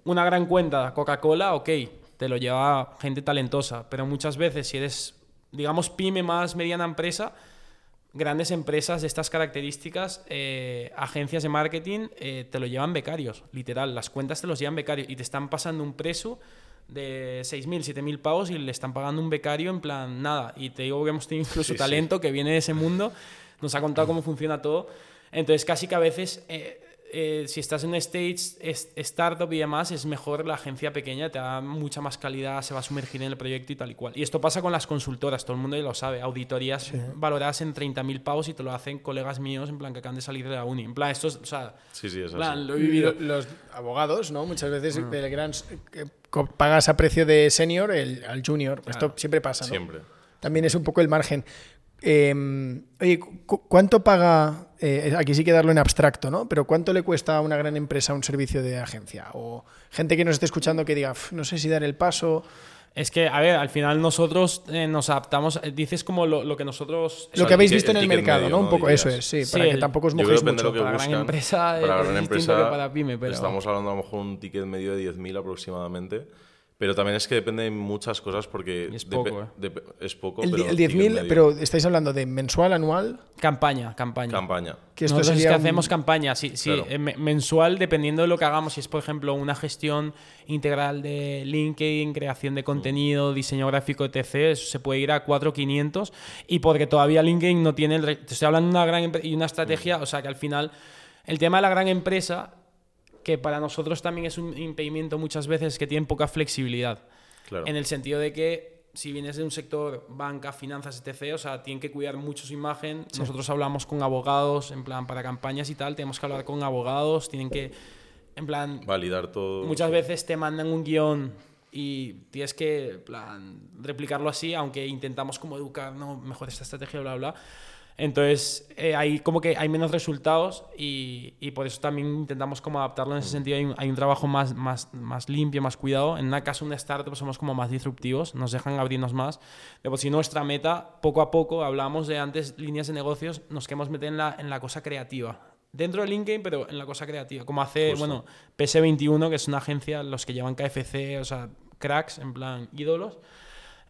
una gran cuenta, Coca-Cola, ok, te lo lleva gente talentosa. Pero muchas veces, si eres digamos, pyme más mediana empresa, grandes empresas de estas características, eh, agencias de marketing, eh, te lo llevan becarios, literal. Las cuentas te los llevan becarios y te están pasando un precio de 6.000, 7.000 pavos y le están pagando un becario en plan nada. Y te digo que hemos tenido incluso Sí, sí. talento que viene de ese mundo, nos ha contado cómo funciona todo. Entonces, casi que a veces, eh, eh, si estás en stage es- startup y demás, es mejor la agencia pequeña, te da mucha más calidad, se va a sumergir en el proyecto y tal y cual. Y esto pasa con las consultoras, todo el mundo ya lo sabe, auditorías valoradas en 30.000 pavos y te lo hacen colegas míos, en plan que acaban de salir de la uni. En plan, esto es, o sea, Sí, sí, es en plan, así. lo he vivido. Lo- Los abogados, ¿no? Muchas veces el gran, que co- pagas a precio de senior el, al junior. Esto siempre pasa, ¿no? Siempre. También es un poco el margen. Eh, oye, cu- ¿cuánto paga? eh, aquí sí que darlo en abstracto, ¿no? Pero ¿cuánto le cuesta a una gran empresa un servicio de agencia? O gente que nos esté escuchando que diga, "Uf, no sé si dar el paso. Es que, a ver, al final nosotros eh, nos adaptamos, eh, dices como lo, lo que nosotros... Lo que habéis el visto en el mercado, medio, ¿no? Un poco Dirías. eso es, sí, Sí, para que el- tampoco os mojéis mucho. lo que Para gran buscan. empresa es gran empresa que para pyme, pero- estamos hablando a lo mejor un ticket medio de 10.000 aproximadamente. Pero también es que depende de muchas cosas porque Y es depe- poco, ¿eh? es poco. El, pero el ticket 10.000, medio. pero estáis hablando de mensual, anual. Campaña, campaña. campaña. Que esto Nosotros es que un- hacemos campaña, sí, sí, Claro. eh, me- mensual, dependiendo de lo que hagamos. Si es, por ejemplo, una gestión integral de LinkedIn, creación de contenido, diseño gráfico, etc., eso se puede ir a 4.500. Y porque todavía LinkedIn no tiene. El re- te estoy hablando de una gran y una estrategia, o sea que al final, el tema de la gran empresa, que para nosotros también es un impedimento muchas veces, es que tienen poca flexibilidad. Claro. En el sentido de que si vienes de un sector banca, finanzas, etc., o sea, tienen que cuidar mucho su imagen. Nosotros hablamos con abogados, en plan, para campañas y tal, tenemos que hablar con abogados, tienen que, en plan, Validar todo. muchas veces te mandan un guion y tienes que, en plan, replicarlo así, aunque intentamos como educar, no, mejor esta estrategia, bla, bla. Entonces, eh, hay como que hay menos resultados y, y por eso también intentamos como adaptarlo en ese sentido. Hay un, hay un trabajo más, más, más limpio, más cuidado. En una casa, una startup, somos como más disruptivos, nos dejan abrirnos más. Pero si nuestra meta, poco a poco, hablamos de antes líneas de negocios, nos queremos meter en la, en la cosa creativa. Dentro de LinkedIn, pero en la cosa creativa. Como hace, Justo. bueno, PS21, que es una agencia, los que llevan KFC, o sea, cracks, en plan ídolos.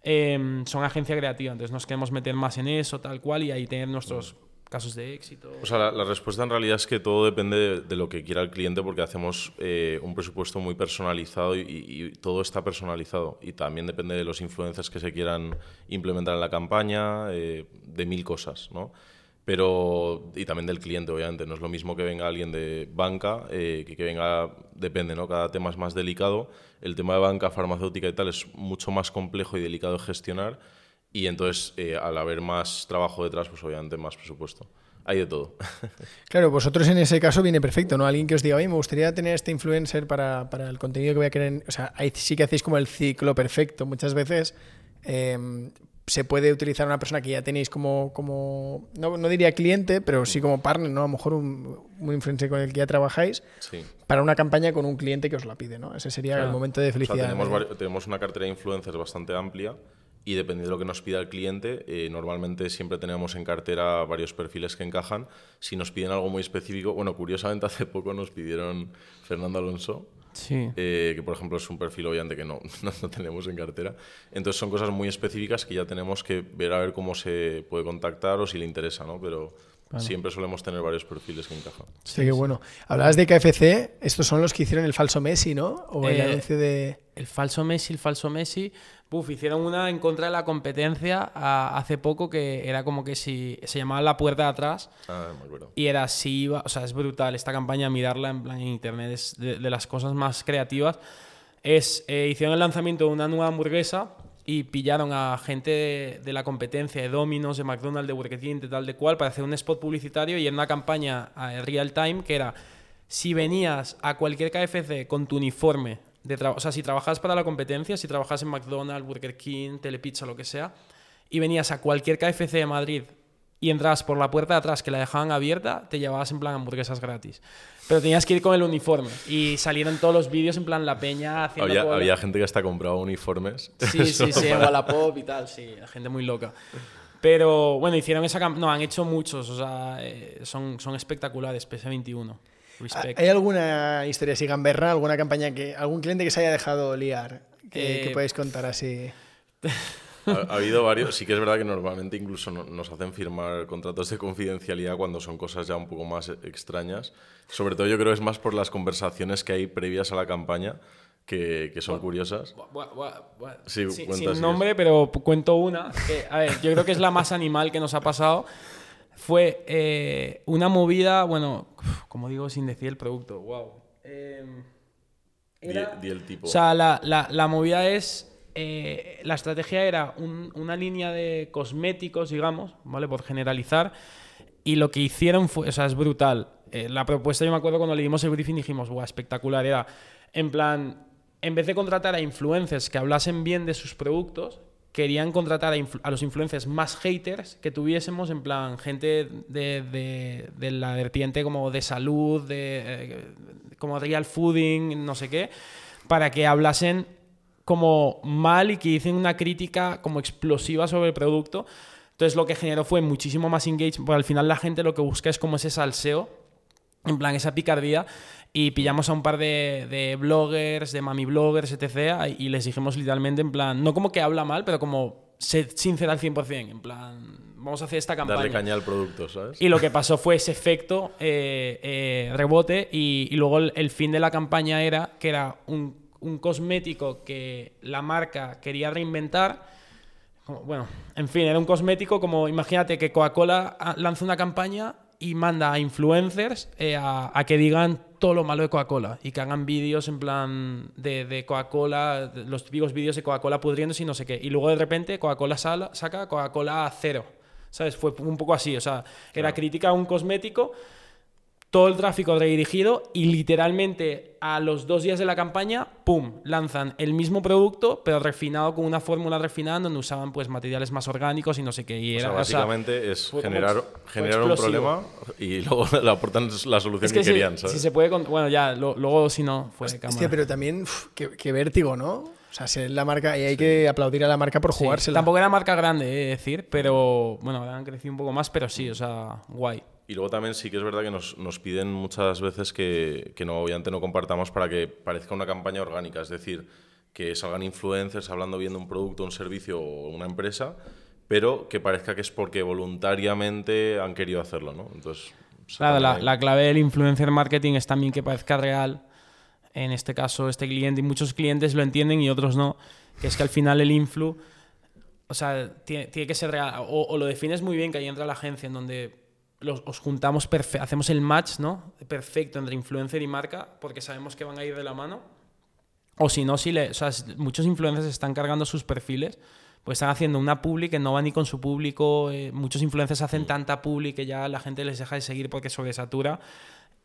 Eh, son agencia creativa, entonces nos queremos meter más en eso, tal cual, y ahí tener nuestros casos de éxito. O sea, la, la respuesta en realidad es que todo depende de, de lo que quiera el cliente porque hacemos eh, un presupuesto muy personalizado y, y todo está personalizado. Y también depende de los influencers que se quieran implementar en la campaña, eh, de mil cosas, ¿no? Pero, y también del cliente, obviamente. No es lo mismo que venga alguien de banca, eh, que que venga, depende, ¿no? Cada tema es más delicado. El tema de banca, farmacéutica y tal es mucho más complejo y delicado de gestionar. Y entonces, eh, al haber más trabajo detrás, pues obviamente más presupuesto. Hay de todo. Claro, vosotros en ese caso viene perfecto, ¿no? Alguien que os diga, oye, me gustaría tener este influencer para, para el contenido que voy a querer. O sea, ahí sí que hacéis como el ciclo perfecto. Muchas veces eh, se puede utilizar una persona que ya tenéis como, como no, no diría cliente, pero sí como partner, ¿no? A lo mejor un, un influencer con el que ya trabajáis Sí. para una campaña con un cliente que os la pide, ¿no? Ese sería el momento de O sea, felicidad. tenemos, tenemos una cartera de influencers bastante amplia y dependiendo de lo que nos pida el cliente, eh, normalmente siempre tenemos en cartera varios perfiles que encajan. Si nos piden algo muy específico, bueno, curiosamente hace poco nos pidieron Fernando Alonso, Sí. eh, que por ejemplo es un perfil obviamente que no, no, tenemos en cartera. Entonces son cosas muy específicas que ya tenemos que ver a ver cómo se puede contactar o si le interesa, ¿no? Pero siempre solemos tener varios perfiles que encajan. Sí, qué bueno. Hablabas de KFC, estos son los que hicieron el falso Messi, ¿no? O el Eh, anuncio de... El falso Messi, el falso Messi. Buf, hicieron una en contra de la competencia a- hace poco que era como que si se llamaba La Puerta de Atrás Ah, me acuerdo. y era si iba, o sea, es brutal esta campaña, mirarla en plan en internet es de, de las cosas más creativas. Es, eh, hicieron el lanzamiento de una nueva hamburguesa y pillaron a gente de, la competencia de Domino's, de McDonald's, de Burger King, de tal de cual, para hacer un spot publicitario y en una campaña eh, real time que era si venías a cualquier KFC con tu uniforme, de o sea, si trabajas para la competencia, si trabajas en McDonald's, Burger King, Telepizza, lo que sea, y venías a cualquier KFC de Madrid y entras por la puerta de atrás que la dejaban abierta, te llevabas en plan hamburguesas gratis. Pero tenías que ir con el uniforme y salieron todos los vídeos en plan la peña haciendo Había, había gente que hasta compraba uniformes. Sí, sí, sí, en Wallapop y tal, sí, gente muy loca. Pero bueno, hicieron esa campaña. No, han hecho muchos, o sea, eh, son, son espectaculares, PS21. Respect. ¿Hay alguna historia así gamberra, alguna campaña que, algún cliente que se haya dejado liar que, Eh, que podáis contar así? Ha, ha habido varios. Sí que es verdad que normalmente incluso no- nos hacen firmar contratos de confidencialidad cuando son cosas ya un poco más extrañas. Sobre todo yo creo que es más por las conversaciones que hay previas a la campaña que, que son curiosas. Sí, sin, nombre, pero cuento una. Que, a ver, yo creo que es la más animal que nos ha pasado. Fue eh, una movida, bueno, como digo, sin decir el producto, wow. Eh, Di, era- di el tipo. o sea, la, la- la movida es. Eh, la estrategia era un- una línea de cosméticos, digamos, ¿vale? Por generalizar. Y lo que hicieron fue. O sea, es brutal. Eh, la propuesta, yo me acuerdo cuando le dimos el briefing, dijimos, ¡guau, espectacular! Era, en plan, en vez de contratar a influencers que hablasen bien de sus productos, querían contratar a, los influencers más haters que tuviésemos, en plan, gente de la vertiente como de salud, de, eh, como real fooding, no sé qué, para que hablasen como mal y que hicieran una crítica como explosiva sobre el producto. Entonces lo que generó fue muchísimo más engagement, porque al final la gente lo que busca es como ese salseo en plan esa picardía y pillamos a un par de, de bloggers, de mami bloggers, etc. y les dijimos literalmente en plan, no como que habla mal, pero como ser sincera al 100%, en plan, vamos a hacer esta campaña. Darle caña al producto, ¿sabes? Y lo que pasó fue ese efecto eh, eh, rebote y, y luego el, el fin de la campaña era que era un, un cosmético que la marca quería reinventar. Bueno, en fin, era un cosmético como, imagínate que Coca-Cola ah, lanza una campaña y manda a influencers eh, a, a que digan todo lo malo de Coca-Cola y que hagan vídeos en plan de, de Coca-Cola, los típicos vídeos de Coca-Cola pudriéndose y no sé qué. Y luego de repente Coca-Cola saca Coca-Cola cero. ¿Sabes? Fue un poco así. O sea, era crítica a un cosmético, todo el tráfico redirigido y literalmente a los dos días de la campaña, ¡pum! Lanzan el mismo producto, pero refinado con una fórmula refinada donde usaban pues materiales más orgánicos y no sé qué. Y O era, sea, o sea, básicamente es como generar, generar un problema y luego le aportan la solución es que, que si, querían, ¿sabes? si se puede... con- Bueno, ya, lo- luego si no, fue cámara. Hostia, pero también, uf, qué, qué vértigo, ¿no? O sea, ser la marca, y hay que aplaudir a la marca por Sí, jugársela. Tampoco era marca grande, eh, decir, pero bueno, han crecido un poco más, pero sí, o sea, guay. Y luego también sí que es verdad que nos, nos piden muchas veces que, que no, obviamente no compartamos para que parezca una campaña orgánica, es decir, que salgan influencers hablando bien de un producto, un servicio o una empresa, pero que parezca que es porque voluntariamente han querido hacerlo, ¿no? Entonces, Claro, la, clave del influencer marketing es también que parezca real. En este caso, este cliente, y muchos clientes lo entienden y otros no, que es que al final el influ, o sea, tiene, tiene que ser real. O, o lo defines muy bien, que ahí entra la agencia, en donde los, os juntamos, hacemos el match, ¿no? Perfecto entre influencer y marca, porque sabemos que van a ir de la mano. O si no, si le, o sea, muchos influencers están cargando sus perfiles, pues están haciendo una publi que no va ni con su público. eh, muchos influencers hacen tanta publi que ya la gente les deja de seguir porque sobresatura.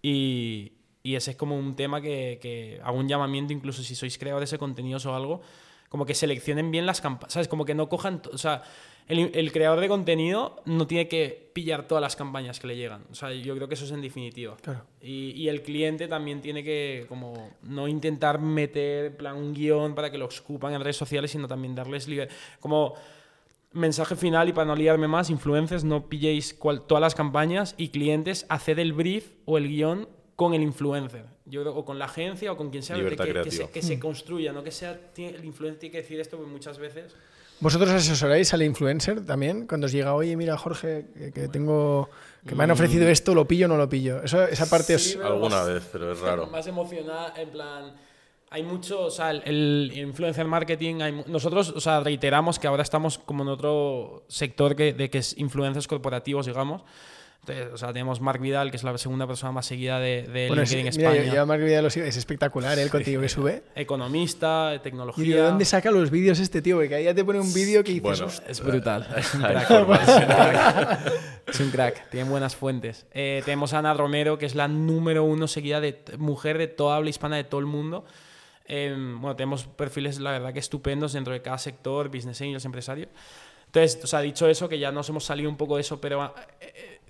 Y, y ese es como un tema que, que hago un llamamiento, incluso si sois creadores de contenidos o algo, como que seleccionen bien las campañas, ¿sabes? Como que no cojan, o sea, el, el creador de contenido no tiene que pillar todas las campañas que le llegan. O sea, yo creo que eso es en definitiva. Claro. Y, y el cliente también tiene que como no intentar meter plan un guion para que lo escupan en redes sociales, sino también darles como mensaje final y para no liarme más, influencers, no pilléis cual- todas las campañas y clientes, haced el brief o el guion con el influencer. Yo creo, o con la agencia o con quien sea, que, que- se, que se construya, no que sea tiene- el influencer tiene que decir esto porque muchas veces ¿Vosotros asesoráis al influencer también? Cuando os llega, oye, mira, Jorge, que, que tengo. que me han ofrecido esto, ¿lo pillo o no lo pillo? Eso, esa parte Sí, os. Alguna más- vez, pero es raro. Más emocionada, en plan. Hay mucho, o sea, el, el influencer marketing. Hay, nosotros, o sea, reiteramos que ahora estamos como en otro sector que, de que es influencers corporativos, digamos. O sea, tenemos Marc Vidal, que es la segunda persona más seguida de, de Bueno, es, LinkedIn mira, España. yo, yo Marc Vidal lo sigo, es espectacular ¿eh? el contenido que sube. Economista, Y tecnología. digo, ¿de dónde saca los vídeos este tío? Porque ahí ya te pone un vídeo que dices, Bueno. Es brutal. Es un crack. Es un crack. Es un crack. Tiene buenas fuentes. Eh, tenemos a Ana Romero, que es la número uno seguida de mujer de toda habla hispana de todo el mundo. Eh, bueno, tenemos perfiles, la verdad, que estupendos dentro de cada sector, business angels, empresarios. Entonces, o sea, dicho eso, que ya nos hemos salido un poco de eso, pero eh, eh,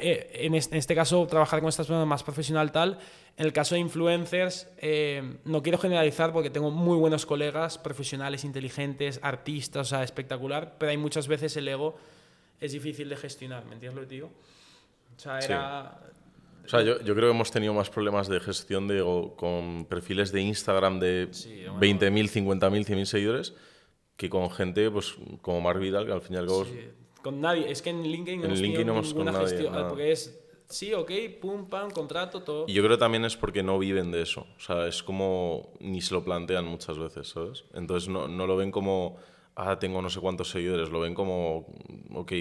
en este, en este caso, trabajar con estas personas más profesional tal. En el caso de influencers, eh, no quiero generalizar porque tengo muy buenos colegas, profesionales, inteligentes, artistas, o sea, espectacular, pero hay muchas veces el ego es difícil de gestionar, ¿me entiendes lo que digo? O sea, Sí. era... O sea, yo, yo creo que hemos tenido más problemas de gestión de, o- con perfiles de Instagram de Sí, bueno. 20.000, 50.000, 100.000 seguidores que con gente pues como Mark Vidal, que al fin y al cabo... Sí, Con nadie. Es que en LinkedIn no En hemos LinkedIn no hemos con ninguna nadie, gestión. nada. Porque es, sí, ok, pum, pam, contrato, todo. Y yo creo que también es porque no viven de eso. O sea, es como ni se lo plantean muchas veces, ¿sabes? Entonces no, no lo ven como, ah, tengo no sé cuántos seguidores. Lo ven como, ok,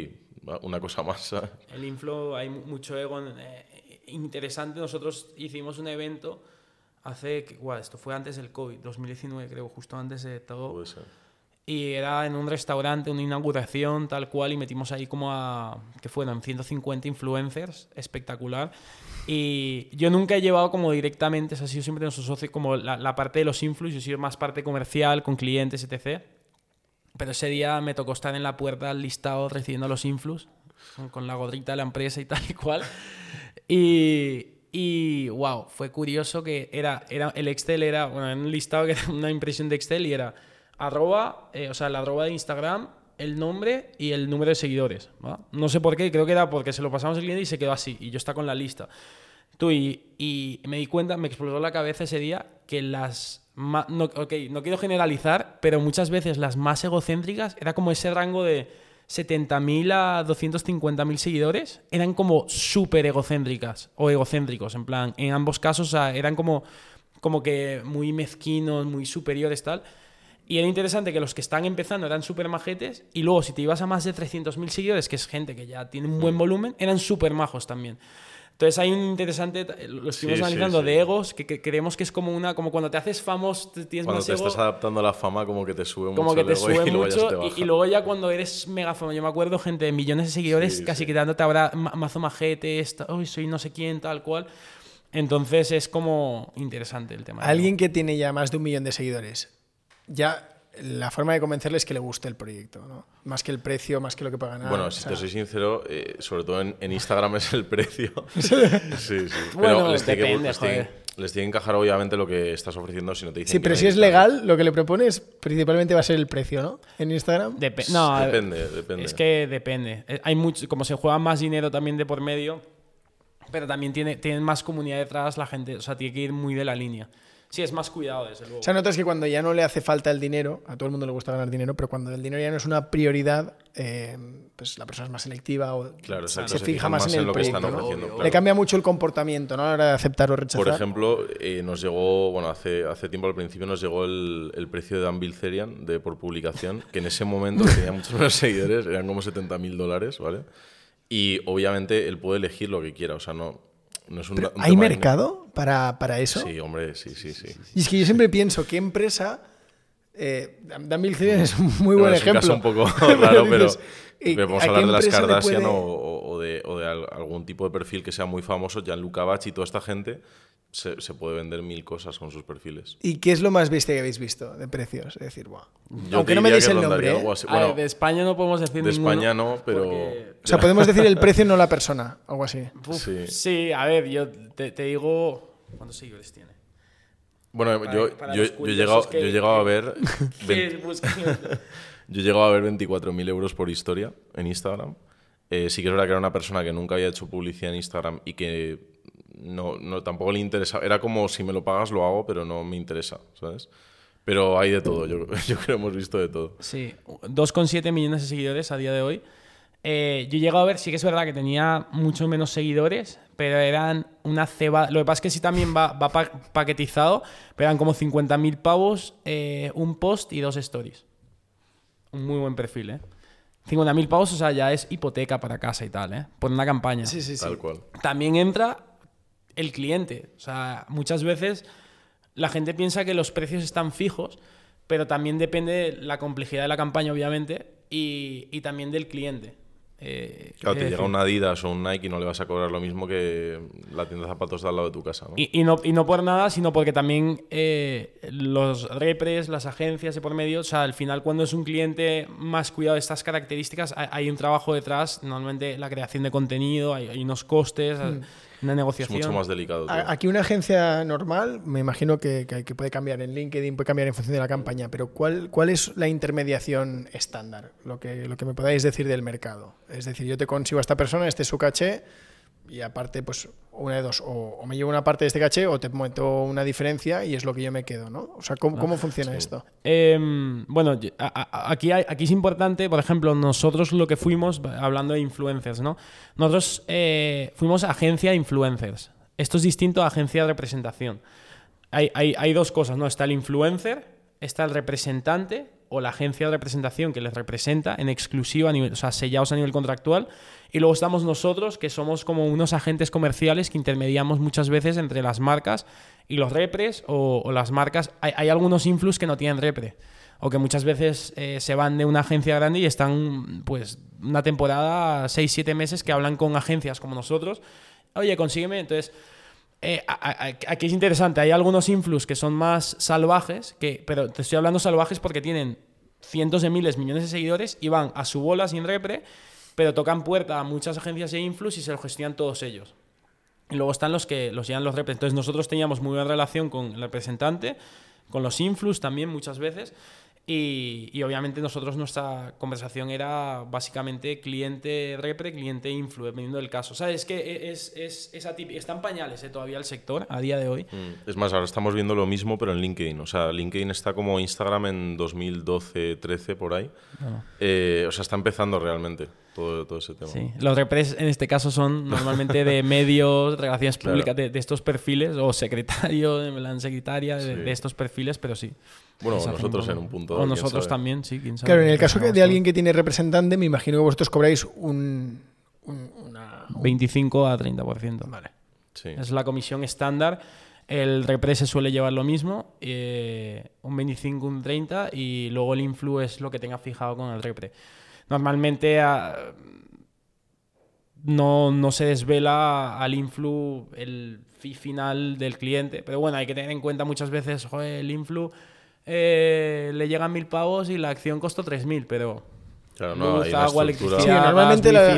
una cosa más. ¿sabes? El inflow, hay mu- mucho ego. en- eh, interesante, nosotros hicimos un evento hace, guau, esto fue antes del COVID, 2019 creo, justo antes de todo. Puede ser. Y era en un restaurante, una inauguración tal cual, y metimos ahí como a, que fueron 150 influencers, espectacular. Y yo nunca he llevado como directamente, o sea, ha sido siempre nuestro socio como la, la parte de los influx, yo he sido más parte comercial, con clientes, etc. Pero ese día me tocó estar en la puerta al listado recibiendo a los influx, con la gorrita de la empresa y tal y cual. Y, y wow, fue curioso que era, era el Excel era, bueno, era un listado que era una impresión de Excel y era arroba, eh, o sea, la arroba de Instagram, el nombre y el número de seguidores. ¿va? No sé por qué, creo que era porque se lo pasamos al cliente y se quedó así, y yo está con la lista. Tú, y, y me di cuenta, me explotó la cabeza ese día que las... ma- No, ok, no quiero generalizar, pero muchas veces las más egocéntricas era como ese rango de 70.000 a 250.000 seguidores, eran como súper egocéntricas o egocéntricos, en plan, en ambos casos o sea, eran como, como que muy mezquinos, muy superiores, tal. Y era interesante que los que están empezando eran súper majetes y luego si te ibas a más de 300.000 seguidores, que es gente que ya tiene un buen volumen, eran súper majos también. Entonces hay un interesante, lo estuvimos Sí, sí, analizando, sí. de egos, que, que creemos que es como una, como cuando te haces famoso, tienes Cuando más te ego, estás adaptando a la fama, como que te sube como mucho que el te ego sube y luego ya mucho y, baja. y luego ya cuando eres mega famoso, yo me acuerdo gente de millones de seguidores Sí, casi sí. quedándote ahora ma- mazo majetes, ta- "Uy, soy no sé quién, tal cual. Entonces es como interesante el tema. Alguien que tiene ya más de un millón de seguidores, ya la forma de convencerle es que le guste el proyecto, ¿no? Más que el precio, más que lo que pueda ganar. Bueno, o si sea, te soy sincero, eh, sobre todo en, en Instagram es el precio. sí, sí. Bueno, Pero les tiene, que, depende, les, tiene, joder. les tiene que encajar obviamente lo que estás ofreciendo si no te dicen Sí, que pero si es legal, lo que le propones principalmente va a ser el precio, ¿no? En Instagram. No, Depende, depende. Es que depende. Eh, Hay mucho, como se juega más dinero también de por medio, pero también tiene, tienen más comunidad detrás la gente. O sea, tiene que ir muy de la línea. Sí, es más cuidado, desde luego. O sea, notas que cuando ya no le hace falta el dinero, a todo el mundo le gusta ganar dinero, pero cuando el dinero ya no es una prioridad, eh, pues la persona es más selectiva o Claro, se, se fija más, en en el lo que están proyecto, ¿no? ofreciendo, Le claro. cambia mucho el comportamiento ¿no? a la hora de aceptar o rechazar. Por ejemplo, eh, nos llegó, bueno, hace, hace tiempo al principio nos llegó el, el precio de Dan Bilzerian de, por publicación, que en ese momento tenía muchos menos seguidores, eran como 70 mil dólares, ¿vale? Y obviamente él puede elegir lo que quiera, o sea, no, no es un, un ¿Hay mercado para, para eso? Sí, hombre, sí, sí, sí. Y es que yo siempre pienso, ¿qué empresa... Eh, Dan es un muy buen es un ejemplo. caso un poco raro, pero, dices, ¿y pero vamos a hablar de las Kardashian puede- o, o- de, o de al- algún tipo de perfil que sea muy famoso, Gianluca Bacci y toda esta gente, se, se puede vender mil cosas con sus perfiles. ¿Y qué es lo más bestia que habéis visto de precios? Es decir, buah. Yo Aunque no me deis el nombre. ¿eh? de España no podemos decir de ninguno, España no, pero... porque- O sea, podemos decir el precio, no la persona, algo así. Uf, Sí. sí. a ver, yo te, te digo... ¿Cuántos seguidores tiene? Bueno, Para- yo, para yo, yo he llegado, que- yo he llegado a ver... Que 20 buscan- Yo he llegado a ver 24.000 euros por historia en Instagram. Eh, sí que es verdad que era una persona que nunca había hecho publicidad en Instagram y que no, no, tampoco le interesa. Era como si me lo pagas lo hago, pero no me interesa, ¿sabes? Pero hay de todo, yo, yo creo que hemos visto de todo. Sí, 2,7 millones de seguidores a día de hoy. Eh, yo he llegado a ver, sí que es verdad que tenía mucho menos seguidores, pero eran una ceba. Lo que pasa es que sí también va, va pa- paquetizado, pero eran como 50.000 pavos, eh, un post y dos stories. Un muy buen perfil, ¿eh? 50.000 pavos, o sea, ya es hipoteca para casa y tal, ¿eh? Por una campaña. Sí, sí, sí. Tal cual. También entra el cliente. O sea, muchas veces la gente piensa que los precios están fijos, pero también depende de la complejidad de la campaña, obviamente, y, y también del cliente. Eh, Claro, te llega un Adidas o un Nike y no le vas a cobrar lo mismo que la tienda de zapatos de al lado de tu casa, ¿no? Y, y no, y no por nada, sino porque también eh, los repres, las agencias de por medio, o sea, al final cuando es un cliente más cuidado de estas características, hay, hay un trabajo detrás, normalmente la creación de contenido, hay, hay unos costes, una es negociación. mucho más delicado. Aquí una agencia normal, me imagino que, que- que puede cambiar en LinkedIn, puede cambiar en función de la campaña, pero ¿cuál, cuál es la intermediación estándar? Lo que, lo que me podáis decir del mercado. Es decir, yo te consigo a esta persona, este es su caché, y aparte, pues una de dos, o, o me llevo una parte de este caché o te meto una diferencia y es lo que yo me quedo, ¿no? O sea, ¿cómo, cómo funciona esto? Em, bueno, aquí, hay- aquí es importante, por ejemplo, nosotros lo que fuimos, hablando de influencers, ¿no? Nosotros eh, fuimos agencia de influencers. Esto es distinto a agencia de representación. Hay, hay- hay dos cosas, ¿no? Está el influencer, está el representante o la agencia de representación que les representa en exclusiva, o sea, sellados a nivel contractual. Y luego estamos nosotros, que somos como unos agentes comerciales que intermediamos muchas veces entre las marcas y los repres o, las marcas. Hay, algunos influx que no tienen repre. O que muchas veces eh, se van de una agencia grande y están, pues, una temporada, 6-7 meses que hablan con agencias como nosotros. Oye, consígueme. Entonces, eh, aquí es interesante, hay algunos influx que son más salvajes, que, pero te estoy hablando salvajes porque tienen cientos de miles, millones de seguidores y van a su bola sin repre, pero tocan puerta a muchas agencias de influx y se lo gestionan todos ellos. Y luego están los que los llevan los repre. Entonces nosotros teníamos muy buena relación con el representante, con los influx también muchas veces. Y, y obviamente nosotros nuestra conversación era básicamente cliente repre, cliente influ, dependiendo del caso. O sea, es que es, es, es atípico. Está en pañales eh, todavía el sector a día de hoy. Mm, Es más, ahora estamos viendo lo mismo, pero en LinkedIn. O sea, LinkedIn está como Instagram en 2012-13 por ahí. Eh, o sea, está empezando realmente todo, todo ese tema. Sí. Los repres en este caso son normalmente de medios, relaciones Claro. públicas de, de estos perfiles, o secretario, en plan secretaria de, Sí. de estos perfiles, pero sí. Bueno, nosotros en un punto. O nosotros sabe. también, sí, quién sabe. Claro, en el caso de alguien que tiene representante, me imagino que vosotros cobráis un, un- una... 25 a 30%. Vale. Sí. Es la comisión estándar. El repre se suele llevar lo mismo, eh, un 25, un 30, y luego el influ es lo que tenga fijado con el repre. Normalmente ah, no, no se desvela al influ el fee final del cliente, pero bueno, hay que tener en cuenta muchas veces, joder, el influ eh, le llegan mil pavos y la acción costó 3.000, pero Claro, no, luz, hay agua, electricidad, Sí, normalmente gas, la-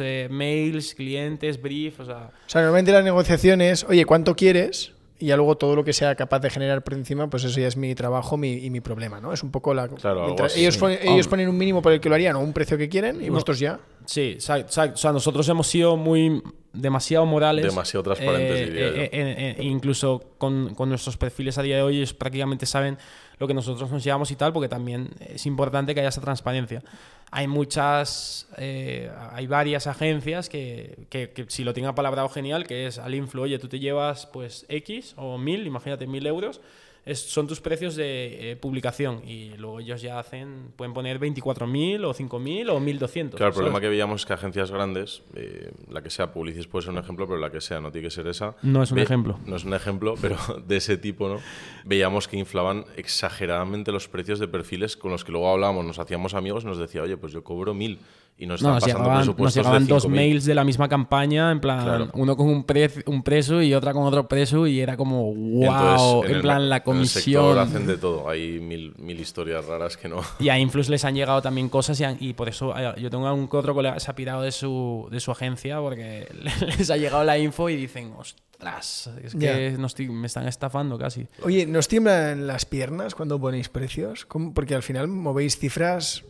eh, mails, clientes, brief, o sea... O sea, normalmente la negociación es, oye, ¿cuánto quieres? Y ya luego todo lo que sea capaz de generar por encima, pues eso ya es mi trabajo mi- y mi problema, ¿no? Es un poco la... Claro, mientras ellos, ponen, ellos ponen un mínimo por el que lo harían o un precio que quieren y vosotros ya... Sí, sa- o sea, nosotros hemos sido muy demasiado morales. Demasiado transparentes, eh, diría yo. eh, eh, eh, incluso con, con nuestros perfiles a día de hoy, ellos prácticamente saben lo que nosotros nos llevamos y tal, porque también es importante que haya esa transparencia. Hay muchas, eh, hay varias agencias que, que, que si lo tienen apalabrado genial, que es al influ, oye, tú te llevas pues X o mil, imagínate mil euros, es- son tus precios de eh, publicación y luego ellos ya hacen, pueden poner 24.000 o 5.000 o 1.200. Claro, el problema que veíamos es que agencias grandes, eh, la que sea Publicis puede ser un ejemplo, pero la que sea no tiene que ser esa. No es un Ve- ejemplo. No es un ejemplo, pero de ese tipo, ¿no? Veíamos que inflaban exageradamente los precios de perfiles con los que luego hablábamos, nos hacíamos amigos y nos decía, oye, pues yo cobro mil y nos No, están nos pasando llegaban, nos presupuestos llegaban de dos 5.000. mails de la misma campaña, en plan, Claro. uno con un, pre- un preso y otra con otro preso, y era como, wow, entonces, en, el plan, la en el sector comisión. hacen de todo, hay mil, mil historias raras que no. Y a Influx les han llegado también cosas y, han- y por eso yo tengo un que otro colega que se ha pirado de su, de su agencia porque les ha llegado la info y dicen, ostras, es que Ya. no estoy- me están estafando casi. Oye, ¿nos tiemblan las piernas cuando ponéis precios? ¿Cómo? Porque al final movéis cifras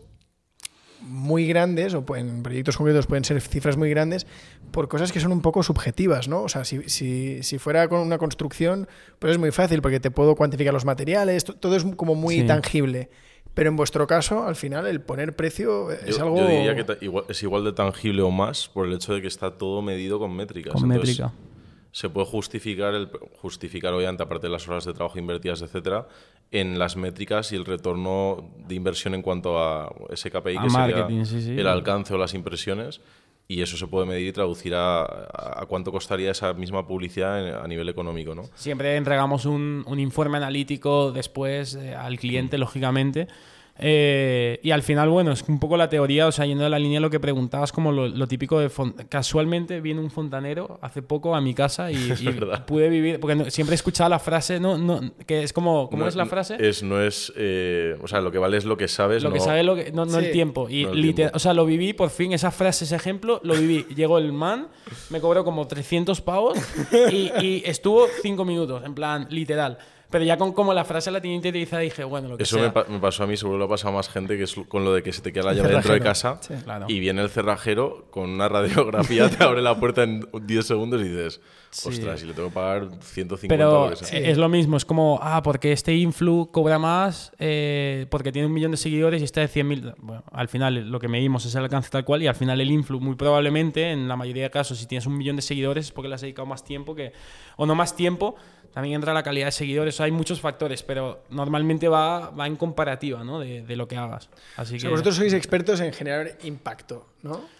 muy grandes, o en proyectos concretos pueden ser cifras muy grandes, por cosas que son un poco subjetivas, ¿no? O sea, si, si, si fuera con una construcción, pues es muy fácil, porque te puedo cuantificar los materiales, to- todo es como muy Sí. tangible. Pero en vuestro caso, al final, el poner precio es yo, algo... yo diría que igual- es igual de tangible o más por el hecho de que está todo medido con métricas. Con Entonces, métrica. Se puede justificar, el, justificar obviamente, aparte de las horas de trabajo invertidas, etcétera, en las métricas y el retorno de inversión en cuanto a ese KPI, A que sería marketing, sí, sí. el alcance o las impresiones. Y eso se puede medir y traducir a, a- a cuánto costaría esa misma publicidad en- a nivel económico, ¿no? Siempre entregamos un, un informe analítico después eh, al cliente, lógicamente. Eh, y al final, bueno, es un poco la teoría, o sea, yendo de la línea de lo que preguntabas, como lo, lo típico de... Casualmente viene un fontanero hace poco a mi casa y, pude vivir... Porque no- siempre he escuchado la frase, no, no, que es como... ¿Cómo No- es la frase? Es, no es, eh, o sea, lo que vale es lo que sabes. Lo que no- sabe lo que, no, no Sí. el tiempo. Y No el tiempo. O sea, lo viví, por fin, esa frase, ese ejemplo, lo viví. Llegó el man, me cobró como 300 pavos y, y estuvo 5 minutos, en plan, literal. Pero ya con como la frase la tenía interiorizada dije, bueno, lo que Eso sea. me, pa- me pasó a mí, seguro lo ha pasado a más gente, que es con lo de que se te queda la llave dentro de casa Sí. Claro. y viene el cerrajero con una radiografía, te abre la puerta en 10 segundos y dices, Sí. ostras, si le tengo que pagar 150 Pero sea. eh, es lo mismo, es como, ah, porque este influ cobra más, eh, porque tiene un millón de seguidores y este de 100.000. Bueno, al final lo que medimos es el alcance tal cual y al final el influ, muy probablemente, en la mayoría de casos, si tienes un millón de seguidores es porque le has dedicado más tiempo que, o no más tiempo, también entra la calidad de seguidores. Hay muchos factores, pero normalmente va, va en comparativa, ¿no? De, de lo que hagas. Así O que, vosotros sois expertos en generar impacto, ¿no?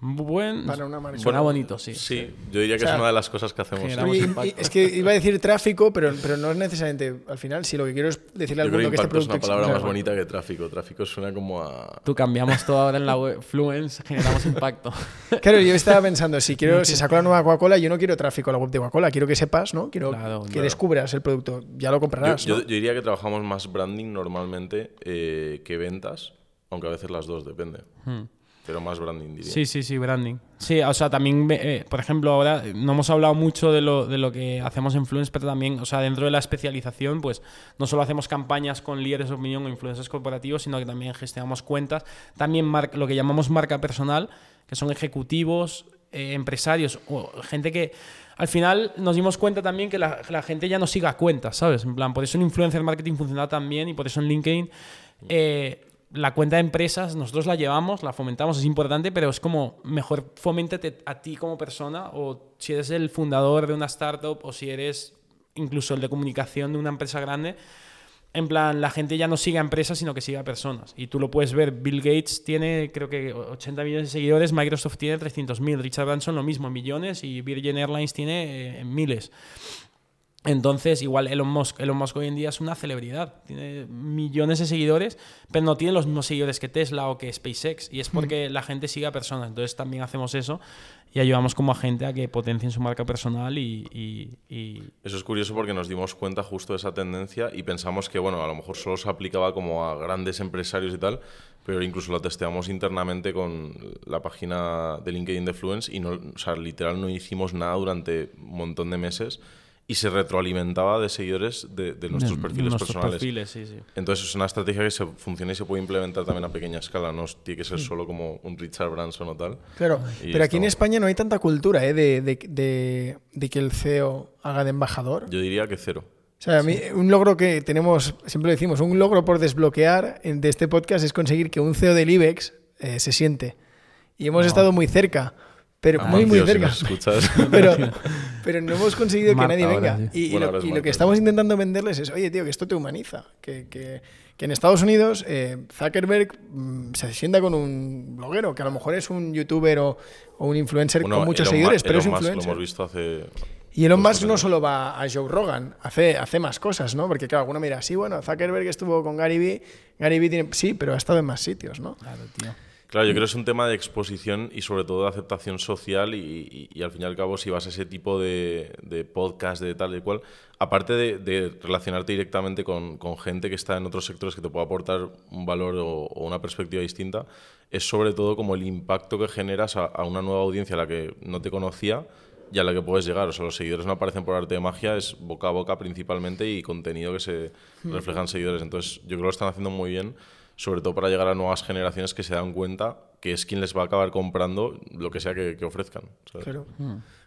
Buen, para una marca. suena bonito, sí. Sí, yo diría que O sea, es una de las cosas que hacemos. y- y- es que iba a decir tráfico, pero, pero no es necesariamente. Al final, si lo que quiero es decirle al Yo mundo que que este impacto es producto una palabra más bonita que tráfico. Tráfico suena como a... Tú cambiamos todo ahora en la web. Fluence, generamos impacto. Claro, yo estaba pensando, si quiero, si saco la nueva Coca-Cola, yo no quiero tráfico a la web de Coca-Cola, quiero que sepas, ¿no? Quiero Claro, que claro. descubras el producto, ya lo comprarás. yo- ¿no? yo diría que trabajamos más branding normalmente eh, que ventas, aunque a veces las dos, depende. Pero más branding, diría. Sí, sí, sí, branding. Sí, o sea, también, eh, por ejemplo, ahora eh, no hemos hablado mucho de lo, de lo que hacemos en Fluence, pero también, o sea, dentro de la especialización, pues no solo hacemos campañas con líderes de opinión o influencers corporativos, sino que también gestionamos cuentas, también lo que llamamos marca personal, que son ejecutivos, eh, empresarios o gente que al final nos dimos cuenta también que la, la gente ya no siga cuentas, ¿sabes? En plan, por eso en influencer marketing funciona tan bien y por eso en LinkedIn eh, la cuenta de empresas nosotros la llevamos, la fomentamos, es importante, pero es como mejor foméntate a ti como persona o si eres el fundador de una startup o si eres incluso el de comunicación de una empresa grande. En plan, la gente ya no sigue empresas, sino que sigue personas. Y tú lo puedes ver. Bill Gates tiene, creo que 80 millones de seguidores, Microsoft tiene 300.000, Richard Branson lo mismo, millones, y Virgin Airlines tiene eh, miles. Entonces, igual Elon Musk. Elon Musk hoy en día es una celebridad. Tiene millones de seguidores, pero no tiene los mismos seguidores que Tesla o que SpaceX. Y es porque la gente sigue a personas. Entonces también hacemos eso y ayudamos como a gente a que potencien su marca personal y... y- y- Eso es curioso porque nos dimos cuenta justo de esa tendencia y pensamos que, bueno, a lo mejor solo se aplicaba como a grandes empresarios y tal, pero incluso lo testeamos internamente con la página de LinkedIn de Fluence y, no, o sea, literal no hicimos nada durante un montón de meses y se retroalimentaba de seguidores de, de nuestros de perfiles nuestros personales. perfiles, sí, sí. Entonces es una estrategia que se funciona y se puede implementar también a pequeña escala, no tiene que ser solo como un Richard Branson o tal. Claro, Y pero aquí en España no hay tanta cultura ¿eh? de, de- de- de que el CEO haga de embajador. Yo diría que cero. O sea, a mí, un logro que tenemos, siempre lo decimos, un logro por desbloquear de este podcast es conseguir que un CEO del IBEX eh, se siente. Y hemos estado muy cerca, pero muy, muy si cerca. nos escuchas. pero, pero no hemos conseguido que Marta nadie ahora, venga. sí. Y, y Bueno, lo, es y lo que estamos intentando venderles es, oye, tío, que esto te humaniza. Que, que- que en Estados Unidos eh, Zuckerberg mm, se sienta con un bloguero, que a lo mejor es un youtuber o, o un influencer Bueno, con muchos Elon seguidores, Ma- pero es Elon Musk influencer. Lo hemos visto hace... Y Elon Musk no solo va a Joe Rogan, hace, hace más cosas, ¿no? Porque claro, alguno mira, sí, bueno, Zuckerberg estuvo con Gary Vee, Gary Vee tiene... Sí, pero ha estado en más sitios, ¿no? Claro, tío. Claro, yo creo que es un tema de exposición y sobre todo de aceptación social y, y- y al fin y al cabo si vas a ese tipo de, de podcast, de tal y cual, aparte de, de relacionarte directamente con, con gente que está en otros sectores que te pueda aportar un valor o, o una perspectiva distinta, es sobre todo como el impacto que generas a, a una nueva audiencia a la que no te conocía y a la que puedes llegar. O sea, los seguidores no aparecen por arte de magia, es boca a boca principalmente y contenido que se refleja en seguidores. Entonces, yo creo que lo están haciendo muy bien, sobre todo para llegar a nuevas generaciones que se dan cuenta que es quien les va a acabar comprando lo que sea que, que ofrezcan. ¿sabes? Claro.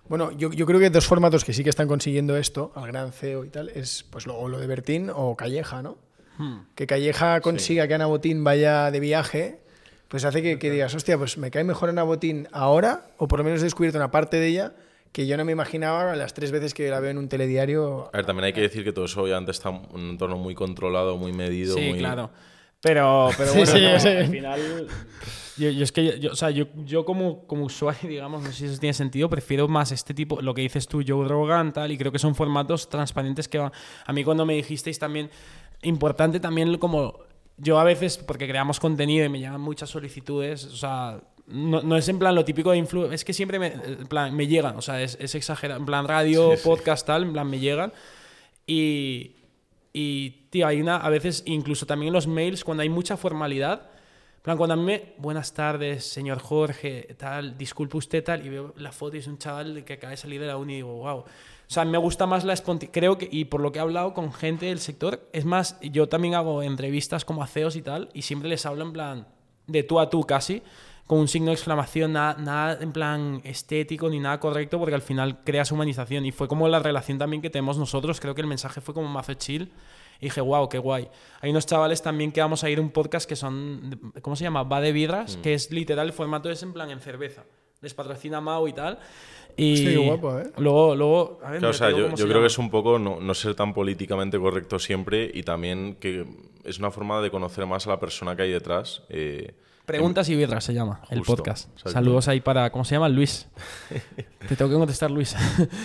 Bueno, yo, yo creo que dos formatos que sí que están consiguiendo esto, al gran CEO y tal, es pues lo, lo de Bertín o Calleja, ¿no? Que Calleja consiga que Ana Botín vaya de viaje, pues hace que, que digas, hostia, pues me cae mejor Ana Botín ahora, o por lo menos he descubierto una parte de ella que yo no me imaginaba las tres veces que la veo en un telediario. A ver, también hay que decir que todo eso obviamente está en un entorno muy controlado, muy medido. Sí, muy... claro. Pero, pero Sí, bueno, sí, no, sí. al final. Yo, yo es que, yo, yo- o sea, yo, yo como, como usuario, digamos, no sé si eso tiene sentido, prefiero más este tipo, lo que dices tú, Joe Rogan, tal, y creo que son formatos transparentes que van. A mí, cuando me dijisteis también, importante también como. Yo a veces, porque creamos contenido y me llegan muchas solicitudes, o sea, no, no es en plan lo típico de influ, es que siempre me, en plan, me llegan, o sea, es, es exagerado, en plan radio, Sí, sí. podcast, tal, en plan me llegan. Y, y, tío, hay una, a veces, incluso también en los mails, cuando hay mucha formalidad, plan, cuando a mí me, buenas tardes, señor Jorge, tal, disculpe usted, tal, y veo la foto y es un chaval que acaba de salir de la uni y digo, wow. O sea, me gusta más la espontaneidad. Creo que, y por lo que he hablado con gente del sector, es más, yo también hago entrevistas como a CEOs y tal, y siempre les hablo en plan de tú a tú casi, con un signo de exclamación, nada, nada en plan estético ni nada correcto, porque al final creas humanización. Y fue como la relación también que tenemos nosotros. Creo que el mensaje fue como mazo chill. Y dije, wow, qué guay. Hay unos chavales también que vamos a ir a un podcast que son, ¿cómo se llama? Va de birras, que es literal, el formato es en plan en cerveza. Les patrocina Mau y tal. Y Hostia, qué guapo, ¿eh? Luego, luego, a ver, Claro, o sea, yo, yo se creo que llama. es un poco no, no ser tan políticamente correcto siempre y también que es una forma de conocer más a la persona que hay detrás. eh, Preguntas y birras se llama el Justo, podcast. exacto. Saludos ahí para, ¿cómo se llama? Luis. Te tengo que contestar, Luis.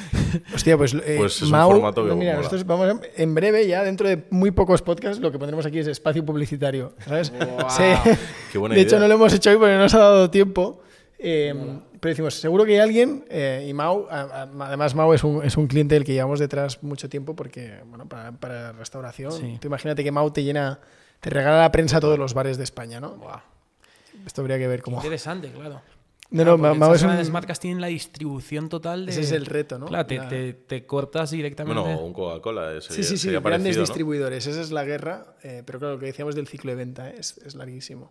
Hostia, pues, eh, Pues es un Mau, formato que no, mira, nosotros vamos a- en breve, ya dentro de muy pocos podcasts, lo que pondremos aquí es espacio publicitario. ¿Sabes? Sí. Qué buena de hecho, idea. no lo hemos hecho hoy porque no nos ha dado tiempo. Eh, pero decimos, seguro que hay alguien, eh, y Mau, a- a- además Mau es un, es un cliente del que llevamos detrás mucho tiempo porque, bueno, para, para restauración, Sí. tú imagínate que Mau te llena, te regala la prensa a todos los bares de España, ¿no? Esto habría que ver cómo... Interesante, claro. No, Claro, no, es un... marcas tienen la distribución total de... Ese es el reto, ¿no? Claro, te, La- te- te cortas directamente. Bueno, un Coca-Cola. eh, Sí, sí, sí, grandes parecido, ¿no? distribuidores. Esa es la guerra. eh, pero claro, lo que decíamos del ciclo de venta eh, es, es larguísimo.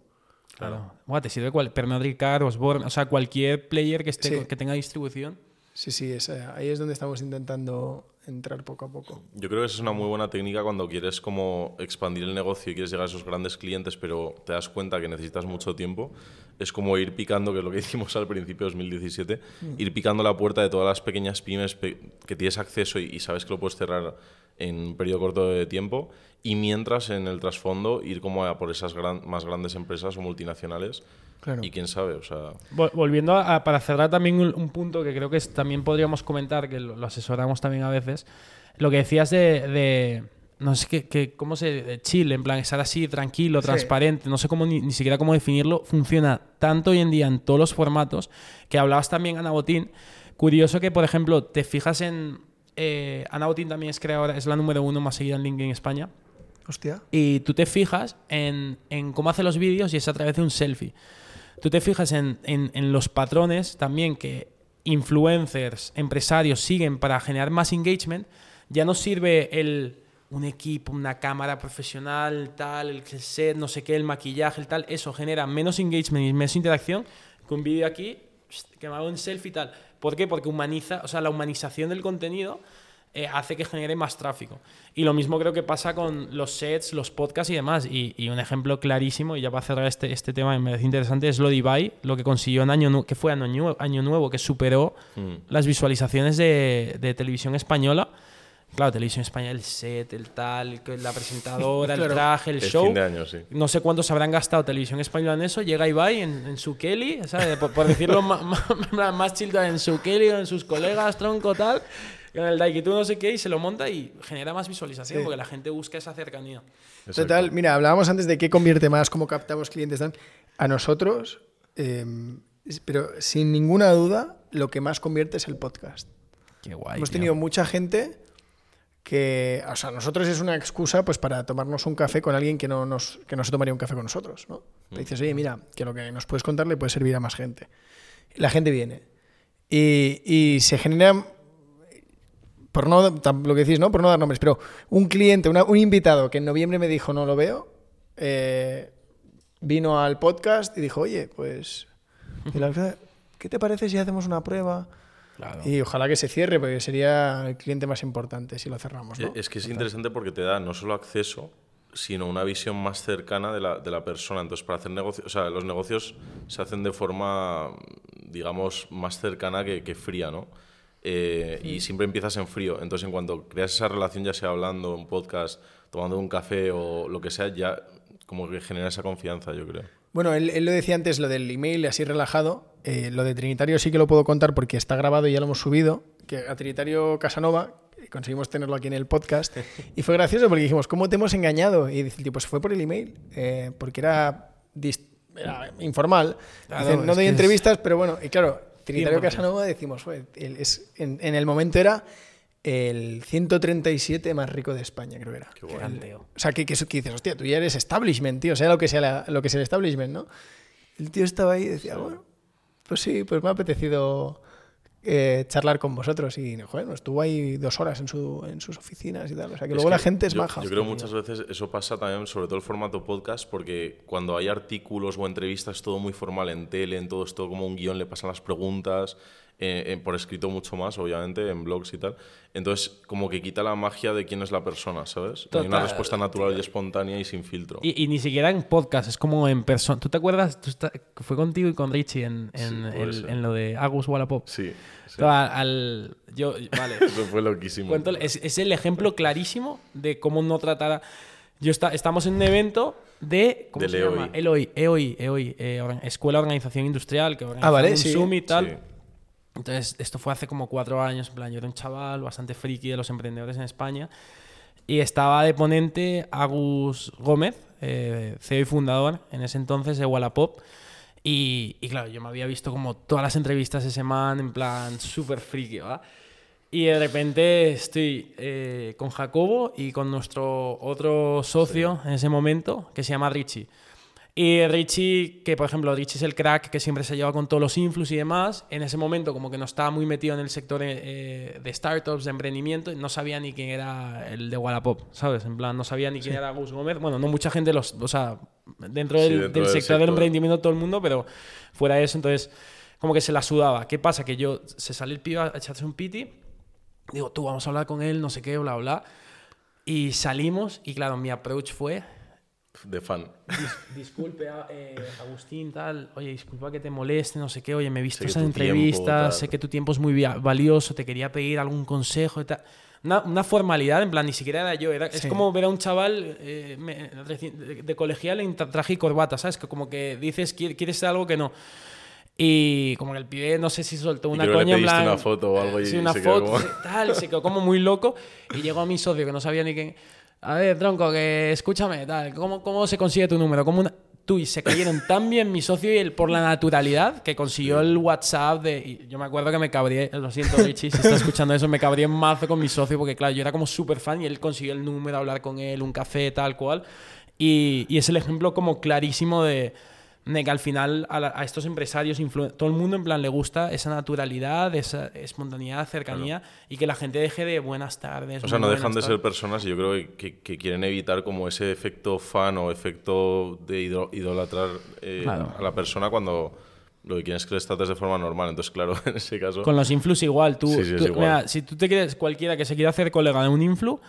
Claro. Buah, te sirve cual, Pernod Ricard, Osborne, o sea, cualquier player que, esté, Sí. que tenga distribución. Sí, sí, es, ahí es donde estamos intentando entrar poco a poco. Yo creo que esa es una muy buena técnica cuando quieres como expandir el negocio y quieres llegar a esos grandes clientes, pero te das cuenta que necesitas mucho tiempo. Es como ir picando, que es lo que hicimos al principio de 2017, ir picando la puerta de todas las pequeñas pymes que tienes acceso y, y sabes que lo puedes cerrar en un periodo corto de tiempo. Y mientras en el trasfondo ir como a por esas gran- más grandes empresas o multinacionales. Claro. Y quién sabe, o sea, Vol- Volviendo a, a- para cerrar también un, un punto que creo que es- también podríamos comentar, que lo, lo asesoramos también a veces, lo que decías de, de- no sé qué, qué- cómo se, de chill, en plan, estar así tranquilo, Sí. transparente, no sé cómo ni, ni siquiera cómo definirlo, funciona tanto hoy en día en todos los formatos, que hablabas también, Ana Botín, curioso que, por ejemplo, te fijas en, eh, Ana Botín también es creadora, es la número uno más seguida en LinkedIn España, Hostia. y tú te fijas en, en cómo hace los vídeos y es a través de un selfie. Tú te fijas en, en- en los patrones también que influencers, empresarios siguen para generar más engagement. Ya no sirve el, un equipo, una cámara profesional, tal, el set, no sé qué, el maquillaje, el tal. Eso genera menos engagement y menos interacción que un vídeo aquí, que me hago un selfie y tal. ¿Por qué? Porque humaniza, o sea, la humanización del contenido eh, hace que genere más tráfico. Y lo mismo creo que pasa con los sets, los podcasts y demás. Y, y un ejemplo clarísimo, y ya para cerrar este, este tema, que me parece interesante, es lo de Ibai, lo que consiguió en año, que fue año, Nue- año nuevo, que superó Mm. las visualizaciones de, de televisión española. Claro, televisión española, el set, el tal, la presentadora, el Claro. traje, el es show. fin de año, sí. No sé cuántos habrán gastado televisión española en eso. Llega Ibai en, en su Kelly, ¿sabes? Por, por decirlo más, más, más chill, en su Kelly, en sus colegas, tronco, tal. Con el Daiki, tú no sé qué, y se lo monta y genera más visualización Sí. porque la gente busca esa cercanía. Exacto. Total, mira, hablábamos antes de qué convierte más, cómo captamos clientes. A nosotros, eh, es- pero sin ninguna duda, lo que más convierte es el podcast. Qué guay. Hemos tío. tenido mucha gente que, o sea, nosotros es una excusa pues para tomarnos un café con alguien que no, nos, que no se tomaría un café con nosotros, ¿no? Le dices, oye, mira, que lo que nos puedes contar le puede servir a más gente. La gente viene. Y, y se genera, por no, lo que decís, ¿no? Por no dar nombres, pero un cliente, una- un invitado que en noviembre me dijo, no lo veo, eh, vino al podcast y dijo, oye, pues, y la verdad, ¿qué te parece si hacemos una prueba? Claro. Y ojalá que se cierre, porque sería el cliente más importante si lo cerramos. ¿no? Es que es interesante porque te da no solo acceso, sino una visión más cercana de la, de la persona. Entonces, para hacer negocios, o sea, los negocios se hacen de forma, digamos, más cercana que, que fría, ¿no? Eh, Y siempre empiezas en frío. Entonces, en cuanto creas esa relación, ya sea hablando, un podcast, tomando un café o lo que sea, ya como que genera esa confianza, yo creo. Bueno, él, él lo decía antes, lo del email así relajado. Eh, lo de Trinitario sí que lo puedo contar porque está grabado y ya lo hemos subido. Que a Trinitario Casanova eh, conseguimos tenerlo aquí en el podcast. Y fue gracioso porque dijimos, ¿cómo te hemos engañado? Y dice el tipo, se fue por el email, eh, porque era, era informal. Claro, Dice, no doy es- entrevistas, pero bueno, y claro, Trinitario 100%. Casanova decimos, "Joder, él es, en, en el momento era el 137 más rico de España, creo que era. Qué oh. O sea, que, que, que dices, hostia, tú ya eres establishment, tío, sea lo que sea la- lo que sea el establishment, ¿no? El tío estaba ahí y decía, bueno, pues sí, pues me ha apetecido eh, charlar con vosotros. Y joder, estuvo ahí dos horas en, su, en sus oficinas y tal. O sea, que luego la gente es yo, maja. Yo creo muchas veces eso pasa también, sobre todo el formato podcast, porque cuando hay artículos o entrevistas, es todo muy formal en tele, en todo es todo como un guion, le pasan las preguntas. Eh, eh, por escrito mucho más, obviamente, en blogs y tal. Entonces, como que quita la magia de quién es la persona, ¿sabes? Hay una Total, respuesta natural y espontánea y sin filtro. Y, y ni siquiera en podcast, es como en persona. ¿Tú te acuerdas? Tú está- fue contigo y con Richie en, en, Sí, puede el- ser. en lo de Agus Wallapop. Sí, al- al- yo, vale. Eso fue loquísimo. Cuento- es, es el ejemplo clarísimo de cómo no tratar a... Yo está, estamos en un evento de... ¿Cómo Del se EOI. llama? EOI, EOI, EOI, eh, Escuela de Organización Industrial, que organiza Ah, vale, un sí. Zoom y tal. Sí. Entonces, esto fue hace como cuatro años, en plan, yo era un chaval bastante friki de los emprendedores en España. Y estaba de ponente Agus Gómez, eh, CEO y fundador en ese entonces de Wallapop. Y, y claro, yo me había visto como todas las entrevistas de ese man, en plan, súper friki, ¿va? Y de repente estoy eh, con Jacobo y con nuestro otro socio en ese momento, que se llama Richie. Y Richie, que por ejemplo, Richie es el crack que siempre se lleva con todos los influx y demás, en ese momento como que no estaba muy metido en el sector eh, de startups, de emprendimiento, no sabía ni quién era el de Wallapop, ¿sabes? En plan, no sabía ni quién era Gus Gómez. Bueno, no mucha gente los... O sea, dentro Sí, del, dentro del del sector del sector. emprendimiento todo el mundo, pero fuera de eso, entonces como que se la sudaba. ¿Qué pasa? Que yo, se sale el pibe a echarse un piti, digo, tú vamos a hablar con él, no sé qué, bla, bla. Y salimos y claro, mi approach fue, De fan. Dis- disculpe, eh, Agustín, tal. Oye, disculpa que te moleste, no sé qué. Oye, me he visto Sé esas tiempo, sé que tu tiempo es muy valioso, te quería pedir algún consejo y tal. Una, una formalidad, en plan, ni siquiera era yo. Era, Es como ver a un chaval eh, me- de, de colegial en tra- traje y corbata, ¿sabes? Que como que dices, "Quier- quieres ser algo que no. Y como que el pibe, no sé si soltó una creo que le coña en plan. una foto o algo y sí, una se quedó foto, como- sí, tal, se quedó como muy loco. Y llegó a mi socio que no sabía ni quién. A ver, tronco, que escúchame, tal, ¿cómo, cómo se consigue tu número? ¿Cómo Tú y se cayeron tan bien mi socio y él por la naturalidad que consiguió el WhatsApp de. yo me acuerdo que me cabré, lo siento, Richie, si está escuchando eso, me cabré mazo con mi socio porque, claro, yo era como súper fan y él consiguió el número, hablar con él, un café, tal cual. Y es el ejemplo como clarísimo de, de que al final a, la- a estos empresarios, todo el mundo en plan le gusta esa naturalidad, esa espontaneidad, cercanía y que la gente deje de buenas tardes. O sea, no dejan de ser tardes". personas y yo creo que, que- que quieren evitar como ese efecto fan o efecto de ido- idolatrar eh, Claro. a la persona cuando lo que quieren es que les trates de forma normal. Entonces, claro, en ese caso... Con los influs igual, tú, Sí, sí, tú- igual. mira, si tú te quieres, cualquiera que se quiera hacer colega de un influ,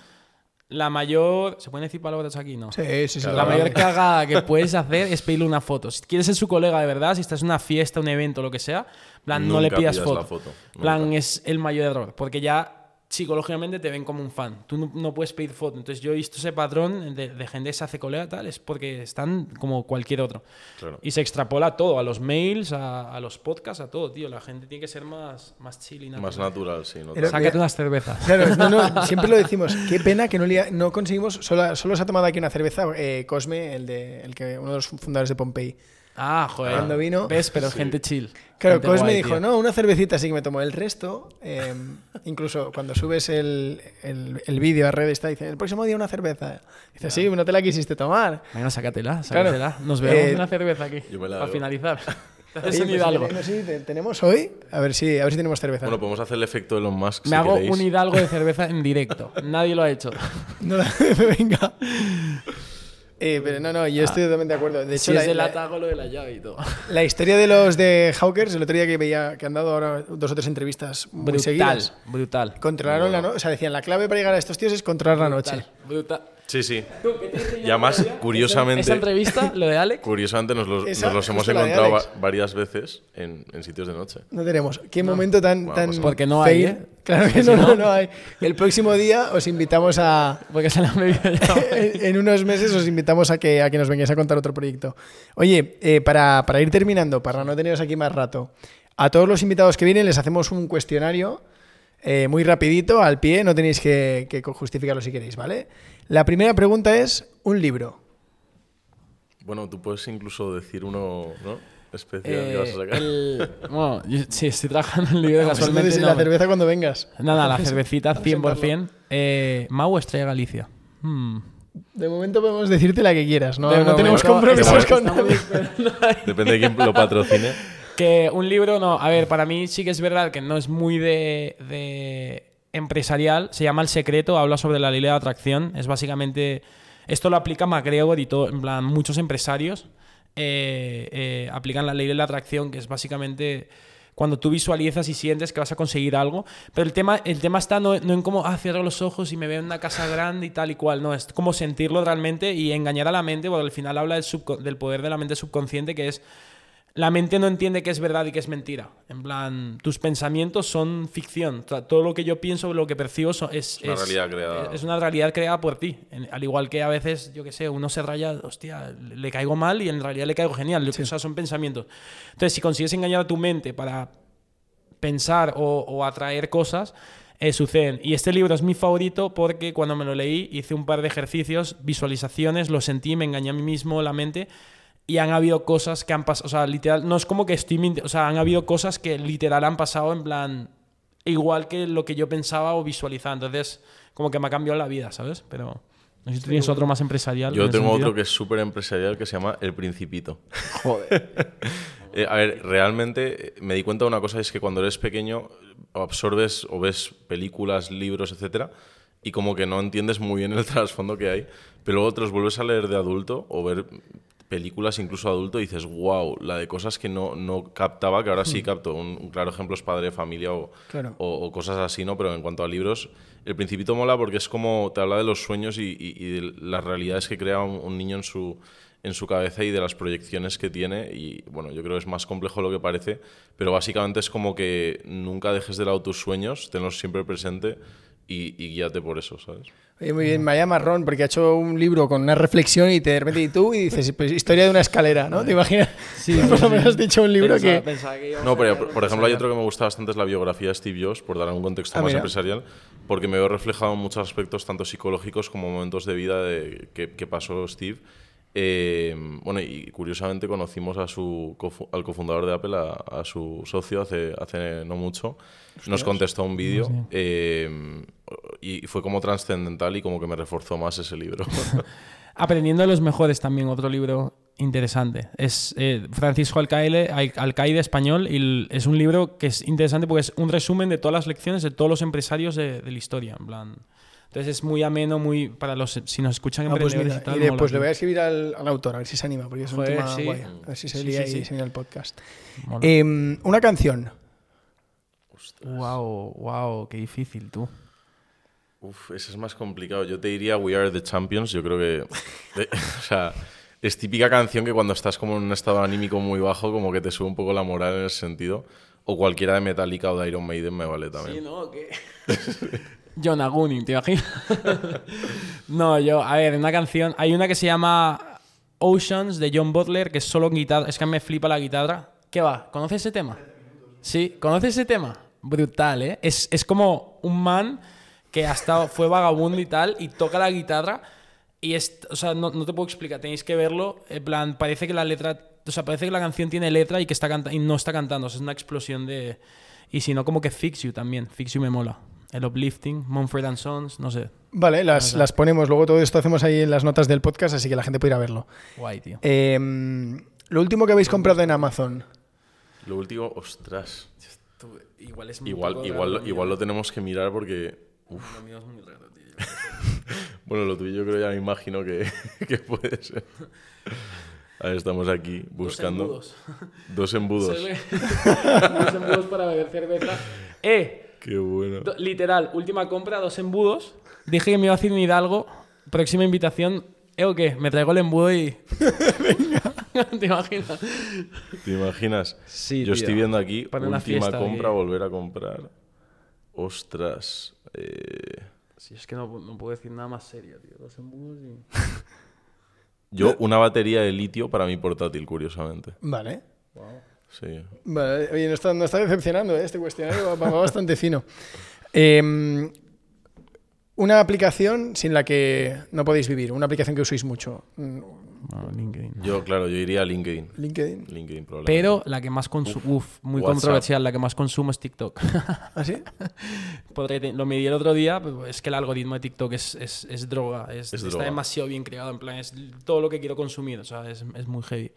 la mayor, ¿se pueden decir palabras aquí? No. Sí, sí, sí. La claro. mayor cagada que puedes hacer es pedirle una foto. Si quieres ser su colega de verdad, si estás en una fiesta, un evento, lo que sea, plan, no le pidas foto. la foto, plan, es el mayor error. Porque ya psicológicamente te ven como un fan. Tú no, no puedes pedir foto. Entonces yo he visto ese patrón de, de gente que se hace colega tal, es porque están como cualquier otro. Claro. Y se extrapola a todo, a los mails, a, a los podcasts, a todo, tío. La gente tiene que ser más, más chill y Más natural. natural, sí. no tanto. Sácate unas cervezas. Claro, no, no, siempre lo decimos. Qué pena que no, lia- no conseguimos. Solo, solo se ha tomado aquí una cerveza, eh, Cosme, el de, el que, uno de los fundadores de Pompey. Ah, joder. Cuando vino- ¿Ves? Pero Sí. gente chill. Claro, Gente guay, dijo, tío. no, una cervecita sí que me tomó. El resto, eh, incluso cuando subes el, el, el vídeo a redes, está dice, el próximo día una cerveza. Dice, sí, no te la quisiste tomar. Venga, sácatela, Claro. sácatela. Nos vemos Eh, una cerveza aquí. yo me la Para finalizar. Oye, un pues, hidalgo. no sé si te- tenemos hoy. A ver si, a ver si tenemos cerveza. Bueno, podemos hacer el efecto de Elon Musk Me si hago queréis. un hidalgo de cerveza en directo. Nadie lo ha hecho. No la- venga. Eh, pero no, no, yo estoy totalmente de acuerdo. De hecho, Si la, es de la- lata, hago lo de la llave y todo. la historia de los de Hawkers, el otro día que veía que han dado ahora dos o tres entrevistas muy Brutal, seguidas. brutal. Controlaron la noche. O sea, decían, la clave para llegar a estos tíos es controlar la noche. Brutal. Sí, sí. Tú, ¿qué te dije yo Y además, curiosamente- Esa entrevista, lo de Alex. Curiosamente nos los, Esa, nos los hemos encontrado va- varias veces en, en sitios de noche. No tenemos. Qué momento tan, Bueno, tan pues Porque no hay. ¿eh? Claro que no, no, no- hay. El próximo día os invitamos a... Porque se la han bebido ya. en en unos meses os invitamos a que, a que nos vengáis a contar otro proyecto. Oye, eh, para, para ir terminando, para no teneros aquí más rato, a todos los invitados que vienen les hacemos un cuestionario eh, muy rapidito, al pie, no tenéis que, que justificarlo si queréis, ¿vale? La primera pregunta es un libro. Bueno, tú puedes incluso decir uno, ¿no? Especial que vas a Eh, sacar. el, bueno, yo- sí, estoy trabajando en el libro casualmente. no, la me- cerveza cuando vengas. Nada, la cervecita Vamos a 100%. Eh, Mau Estrella Galicia. Hmm. De momento podemos decirte la que quieras, no, De no tenemos compromisos estamos- con nadie. Depende de quién lo patrocine. que un libro, no, a ver, para mí sí que es verdad que no es muy de, de empresarial, se llama El Secreto, habla sobre la ley de atracción, es básicamente, esto lo aplica MacGregor y todo, en plan, muchos empresarios eh, eh, aplican la ley de la atracción, que es básicamente cuando tú visualizas y sientes que vas a conseguir algo. Pero el tema, el tema está no, no en cómo ah, cierro los ojos y me veo en una casa grande y tal y cual. No, es como sentirlo realmente y engañar a la mente, porque al final habla del, del poder de la mente subconsciente, que es la mente no entiende qué es verdad y qué es mentira. En plan, tus pensamientos son ficción. O sea, todo lo que yo pienso, lo que percibo es, una realidad creada. Es una realidad creada por ti. En- al igual que a veces, yo qué sé, uno se raya, hostia, le caigo mal y en realidad le caigo genial. O sea, son pensamientos. Entonces, si consigues engañar a tu mente para pensar o, o atraer cosas, eh, suceden. Y este libro es mi favorito porque cuando me lo leí hice un par de ejercicios, visualizaciones, lo sentí, me engañé a mí mismo la mente y han habido cosas que han pasado, o sea, literal, no es como que estoy mintiendo, o sea, han habido cosas que literal han pasado en plan igual que lo que yo pensaba o visualizaba. Entonces, como que me ha cambiado la vida, ¿sabes? Pero no sé si tú tienes otro más empresarial. Yo tengo otro que es súper empresarial que se llama El Principito. Eh, a ver, realmente eh, me di cuenta de una cosa, es que cuando eres pequeño absorbes o ves películas, libros, etcétera, y como que no entiendes muy bien el trasfondo que hay, pero luego te los vuelves a leer de adulto o ver películas incluso adulto dices, wow, la de cosas que no, no captaba, que ahora sí capto. Un, un claro ejemplo es Padre Familia o, Claro. o, o cosas así, ¿no? Pero en cuanto a libros, El Principito mola porque es como te habla de los sueños y, y- y de las realidades que crea un, un niño en su, en su cabeza y de las proyecciones que tiene. Y bueno, yo creo que es más complejo de lo que parece, pero básicamente es como que nunca dejes de lado tus sueños, tenlos siempre presente y, y guíate por eso, ¿sabes? Oye, muy bien, Maya Marrón, porque ha hecho un libro con una reflexión y te de repente y tú y dices, pues historia de una escalera, ¿no? ¿Te imaginas? Sí, por sí, lo sí. menos has dicho un libro Pensaba- que... pensaba que No, pero por de ejemplo hay otro que me gusta bastante, es la biografía de Steve Jobs, por dar un contexto Ah, más mira. empresarial, porque me veo reflejado en muchos aspectos, tanto psicológicos como momentos de vida de, que, que pasó Steve. Eh, bueno, y curiosamente conocimos a su, al cofundador de Apple, a, a su socio, hace, hace no mucho. Nos contestó un vídeo eh, y fue como trascendental y como que me reforzó más ese libro. Aprendiendo de los mejores también, otro libro interesante. Es eh, Francisco Alcaide, Al- Alcaide español y es un libro que es interesante porque es un resumen de todas las lecciones de todos los empresarios de, de la historia. En plan. Entonces es muy ameno, muy para los si nos escuchan Ah, pues mira, y tal. y de- mola, pues le voy a escribir al, al autor, a ver si se anima, porque es un tema sí. guay. A ver si se Sí, lía sí, y se viene al podcast. Em, una canción. Wow, wow, qué difícil tú. Uf, ese es más complicado. Yo te diría We Are the Champions. Yo creo que. o sea, es típica canción que cuando estás como en un estado anímico muy bajo, como que te sube un poco la moral en ese sentido. O cualquiera de Metallica o de Iron Maiden me vale también. Sí, ¿no? ¿Qué? John Aguni, ¿te imaginas? no, yo, a ver, una canción. Hay una que se llama Oceans de John Butler, que es solo guitarra. Es que me flipa la guitarra. ¿Qué va? ¿Conoces ese tema? Sí, ¿conoces ese tema? Brutal, ¿eh? Es, es como un man que hasta fue vagabundo y tal, y toca la guitarra. Y es, o sea, no, no te puedo explicar, tenéis que verlo. En plan, parece que la letra, o sea, parece que la canción tiene letra y que está canta y no está cantando. O sea, es una explosión de. Y si no, como que Fix You también. Fix You me mola. El Uplifting, Mumford and Sons, no sé. Vale, las, las ponemos. Luego todo esto hacemos ahí en las notas del podcast, así que la gente puede ir a verlo. Guay, tío. Em, lo último que habéis comprado en Amazon. Lo último, ostras. igual es Igual, igual, igual lo tenemos que mirar porque. uf. Bueno, lo tuyo yo creo ya me imagino que, que puede ser. A ver, estamos aquí buscando. Dos embudos. Dos embudos para beber cerveza. ¡Eh! Qué bueno. Do- Literal, última compra, dos embudos. Dije que me iba a hacer un Hidalgo. Próxima invitación. ¿Eh o qué? Me traigo el embudo y. ¿Te imaginas? ¿Te imaginas? Sí, Yo tío. estoy viendo aquí, Para una última compra, aquí. volver a comprar. Ostras. eh, Sí, es que no, no puedo decir nada más serio, tío. Dos embudos y. Yo, una batería de litio para mi portátil, curiosamente. Vale. Sí. Vale, Oye, no está, no está decepcionando ¿eh? este cuestionario, va, va bastante fino. Em, una aplicación sin la que no podéis vivir, una aplicación que uséis mucho. Mm, No, LinkedIn. Yo, claro, yo iría a LinkedIn. LinkedIn. LinkedIn, probablemente. Pero la que más consumo. Uf, muy WhatsApp. controversial. La que más consumo es TikTok. ¿Ah, sí? Podré te- lo medí el otro día, pero es que el algoritmo de TikTok es, es, es droga. Es, Es está droga. demasiado bien creado. En plan, es todo lo que quiero consumir. O sea, es, es muy heavy.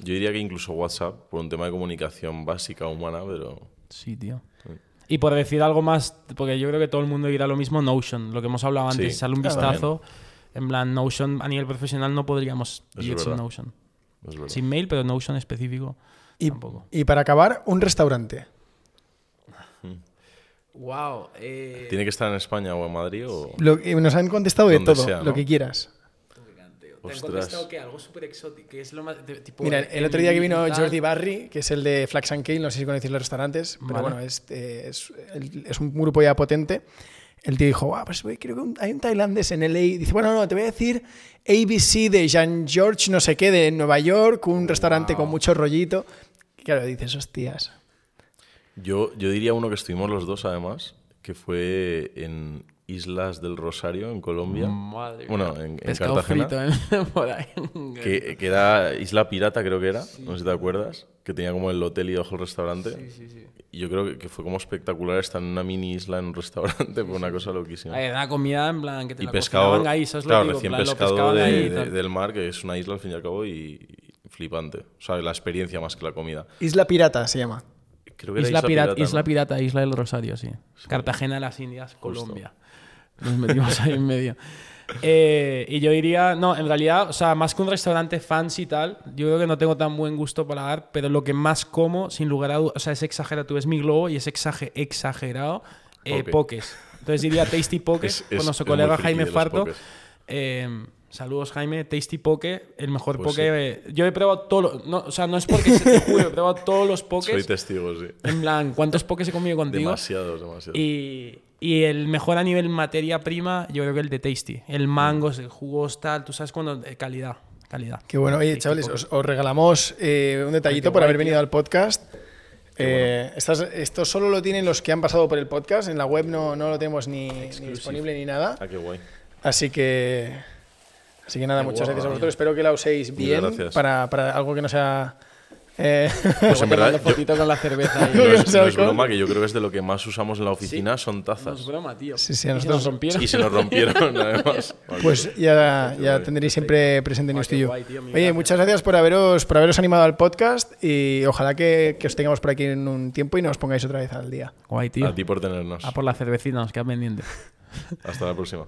Yo diría que incluso WhatsApp, por un tema de comunicación básica humana, pero... Sí, tío. Y por decir algo más, porque yo creo que todo el mundo dirá lo mismo, Notion, lo que hemos hablado antes, Sí, sale un claro. vistazo. En plan, Notion a nivel profesional no podríamos vivir sin. Notion. Sin mail, pero Notion específico Y, tampoco. y para acabar, un restaurante. Wow. ¿Tiene que estar en España o en Madrid o...? Lo que- nos han contestado de todo, sea, lo que quieras. Ostras. que algo súper exótico, que es lo más... de- tipo, Mira, el otro día que vino tal. Jordi Barry, que es el de Flax and Kale, no sé si conocéis los restaurantes, pero Vale. bueno, es, eh, es, el- es un grupo ya potente. El tío dijo, ah, pues güey, creo que un- hay un tailandés en LA. Dice, bueno, no, te voy a decir ABC de Jean George, no sé qué, de Nueva York, un restaurante con mucho rollito. Claro, dices, hostias. Yo, yo diría uno que estuvimos los dos, además, que fue en Islas del Rosario, en Colombia. Madre mía. Bueno, en, Cartagena. frito, ¿eh? Por ahí. Que, que era Isla Pirata, creo que era. No sé si te acuerdas. Que tenía como el hotel y debajo el restaurante. Y yo creo que, que fue como espectacular estar en una mini isla en un restaurante. Fue una cosa loquísima. A ver, la comida en plan que te y la pescado, ahí, ¿sabes lo claro, recién plan, pescado pescaban de- ahí del mar, que es una isla al fin y al cabo y, y flipante. O sea, la experiencia más que la comida. Isla Pirata se llama. Creo que era Isla, Pirata, ¿no? Isla Pirata, Isla del Rosario, sí. Cartagena de las Indias, Colombia. Nos metimos ahí en medio. Eh, y yo diría, no, en realidad, o sea, más que un restaurante fancy y tal, yo creo que no tengo tan buen gusto para dar, pero lo que más como, sin lugar a dudas, o sea, es exagerado, tú es mi globo y es exage- exagerado, eh, Poke. pokés. Entonces diría Tasty Pokés con nuestro colega Jaime Farto. Eh, saludos Jaime, Tasty Poke, el mejor Pues poke. sí. Yo he probado todos los, no, o sea, no es porque se te juro, he probado todos los Soy pokés. testigo, sí. En plan, ¿cuántos pokés he comido contigo? Demasiados, demasiados. Y, y el mejor a nivel materia prima, yo creo que el de Tasty. El mango, el jugos, tal, tú sabes cuando. eh, calidad. Calidad. Qué bueno. Oye, chavales, os, os regalamos eh, un detallito por guay, haber venido tío. al podcast. Eh, estas- esto solo lo tienen los que han pasado por el podcast. En la web no, no lo tenemos ni, ni disponible ni nada. Ah, qué guay. Así que, así que nada, Qué muchas gracias a tío. vosotros. Espero que la uséis bien para, para algo que no sea. Eh, Pues en verdad, yo- con la cerveza. no es, no broma, que yo creo que es de lo que más usamos en la oficina, son No tazas. es broma, tío. Sí, sí, a Y se nos rompieron. Y se nos rompieron, además. pues ya, ya tendréis siempre presente en esto qué yo. guay, tío, Oye, gracias. muchas gracias por haberos, por haberos animado al podcast y ojalá que, que os tengamos por aquí en un tiempo y nos pongáis otra vez al día. Guay, tío. A ti por tenernos. A por la cervecita, nos queda pendiente. Hasta la próxima.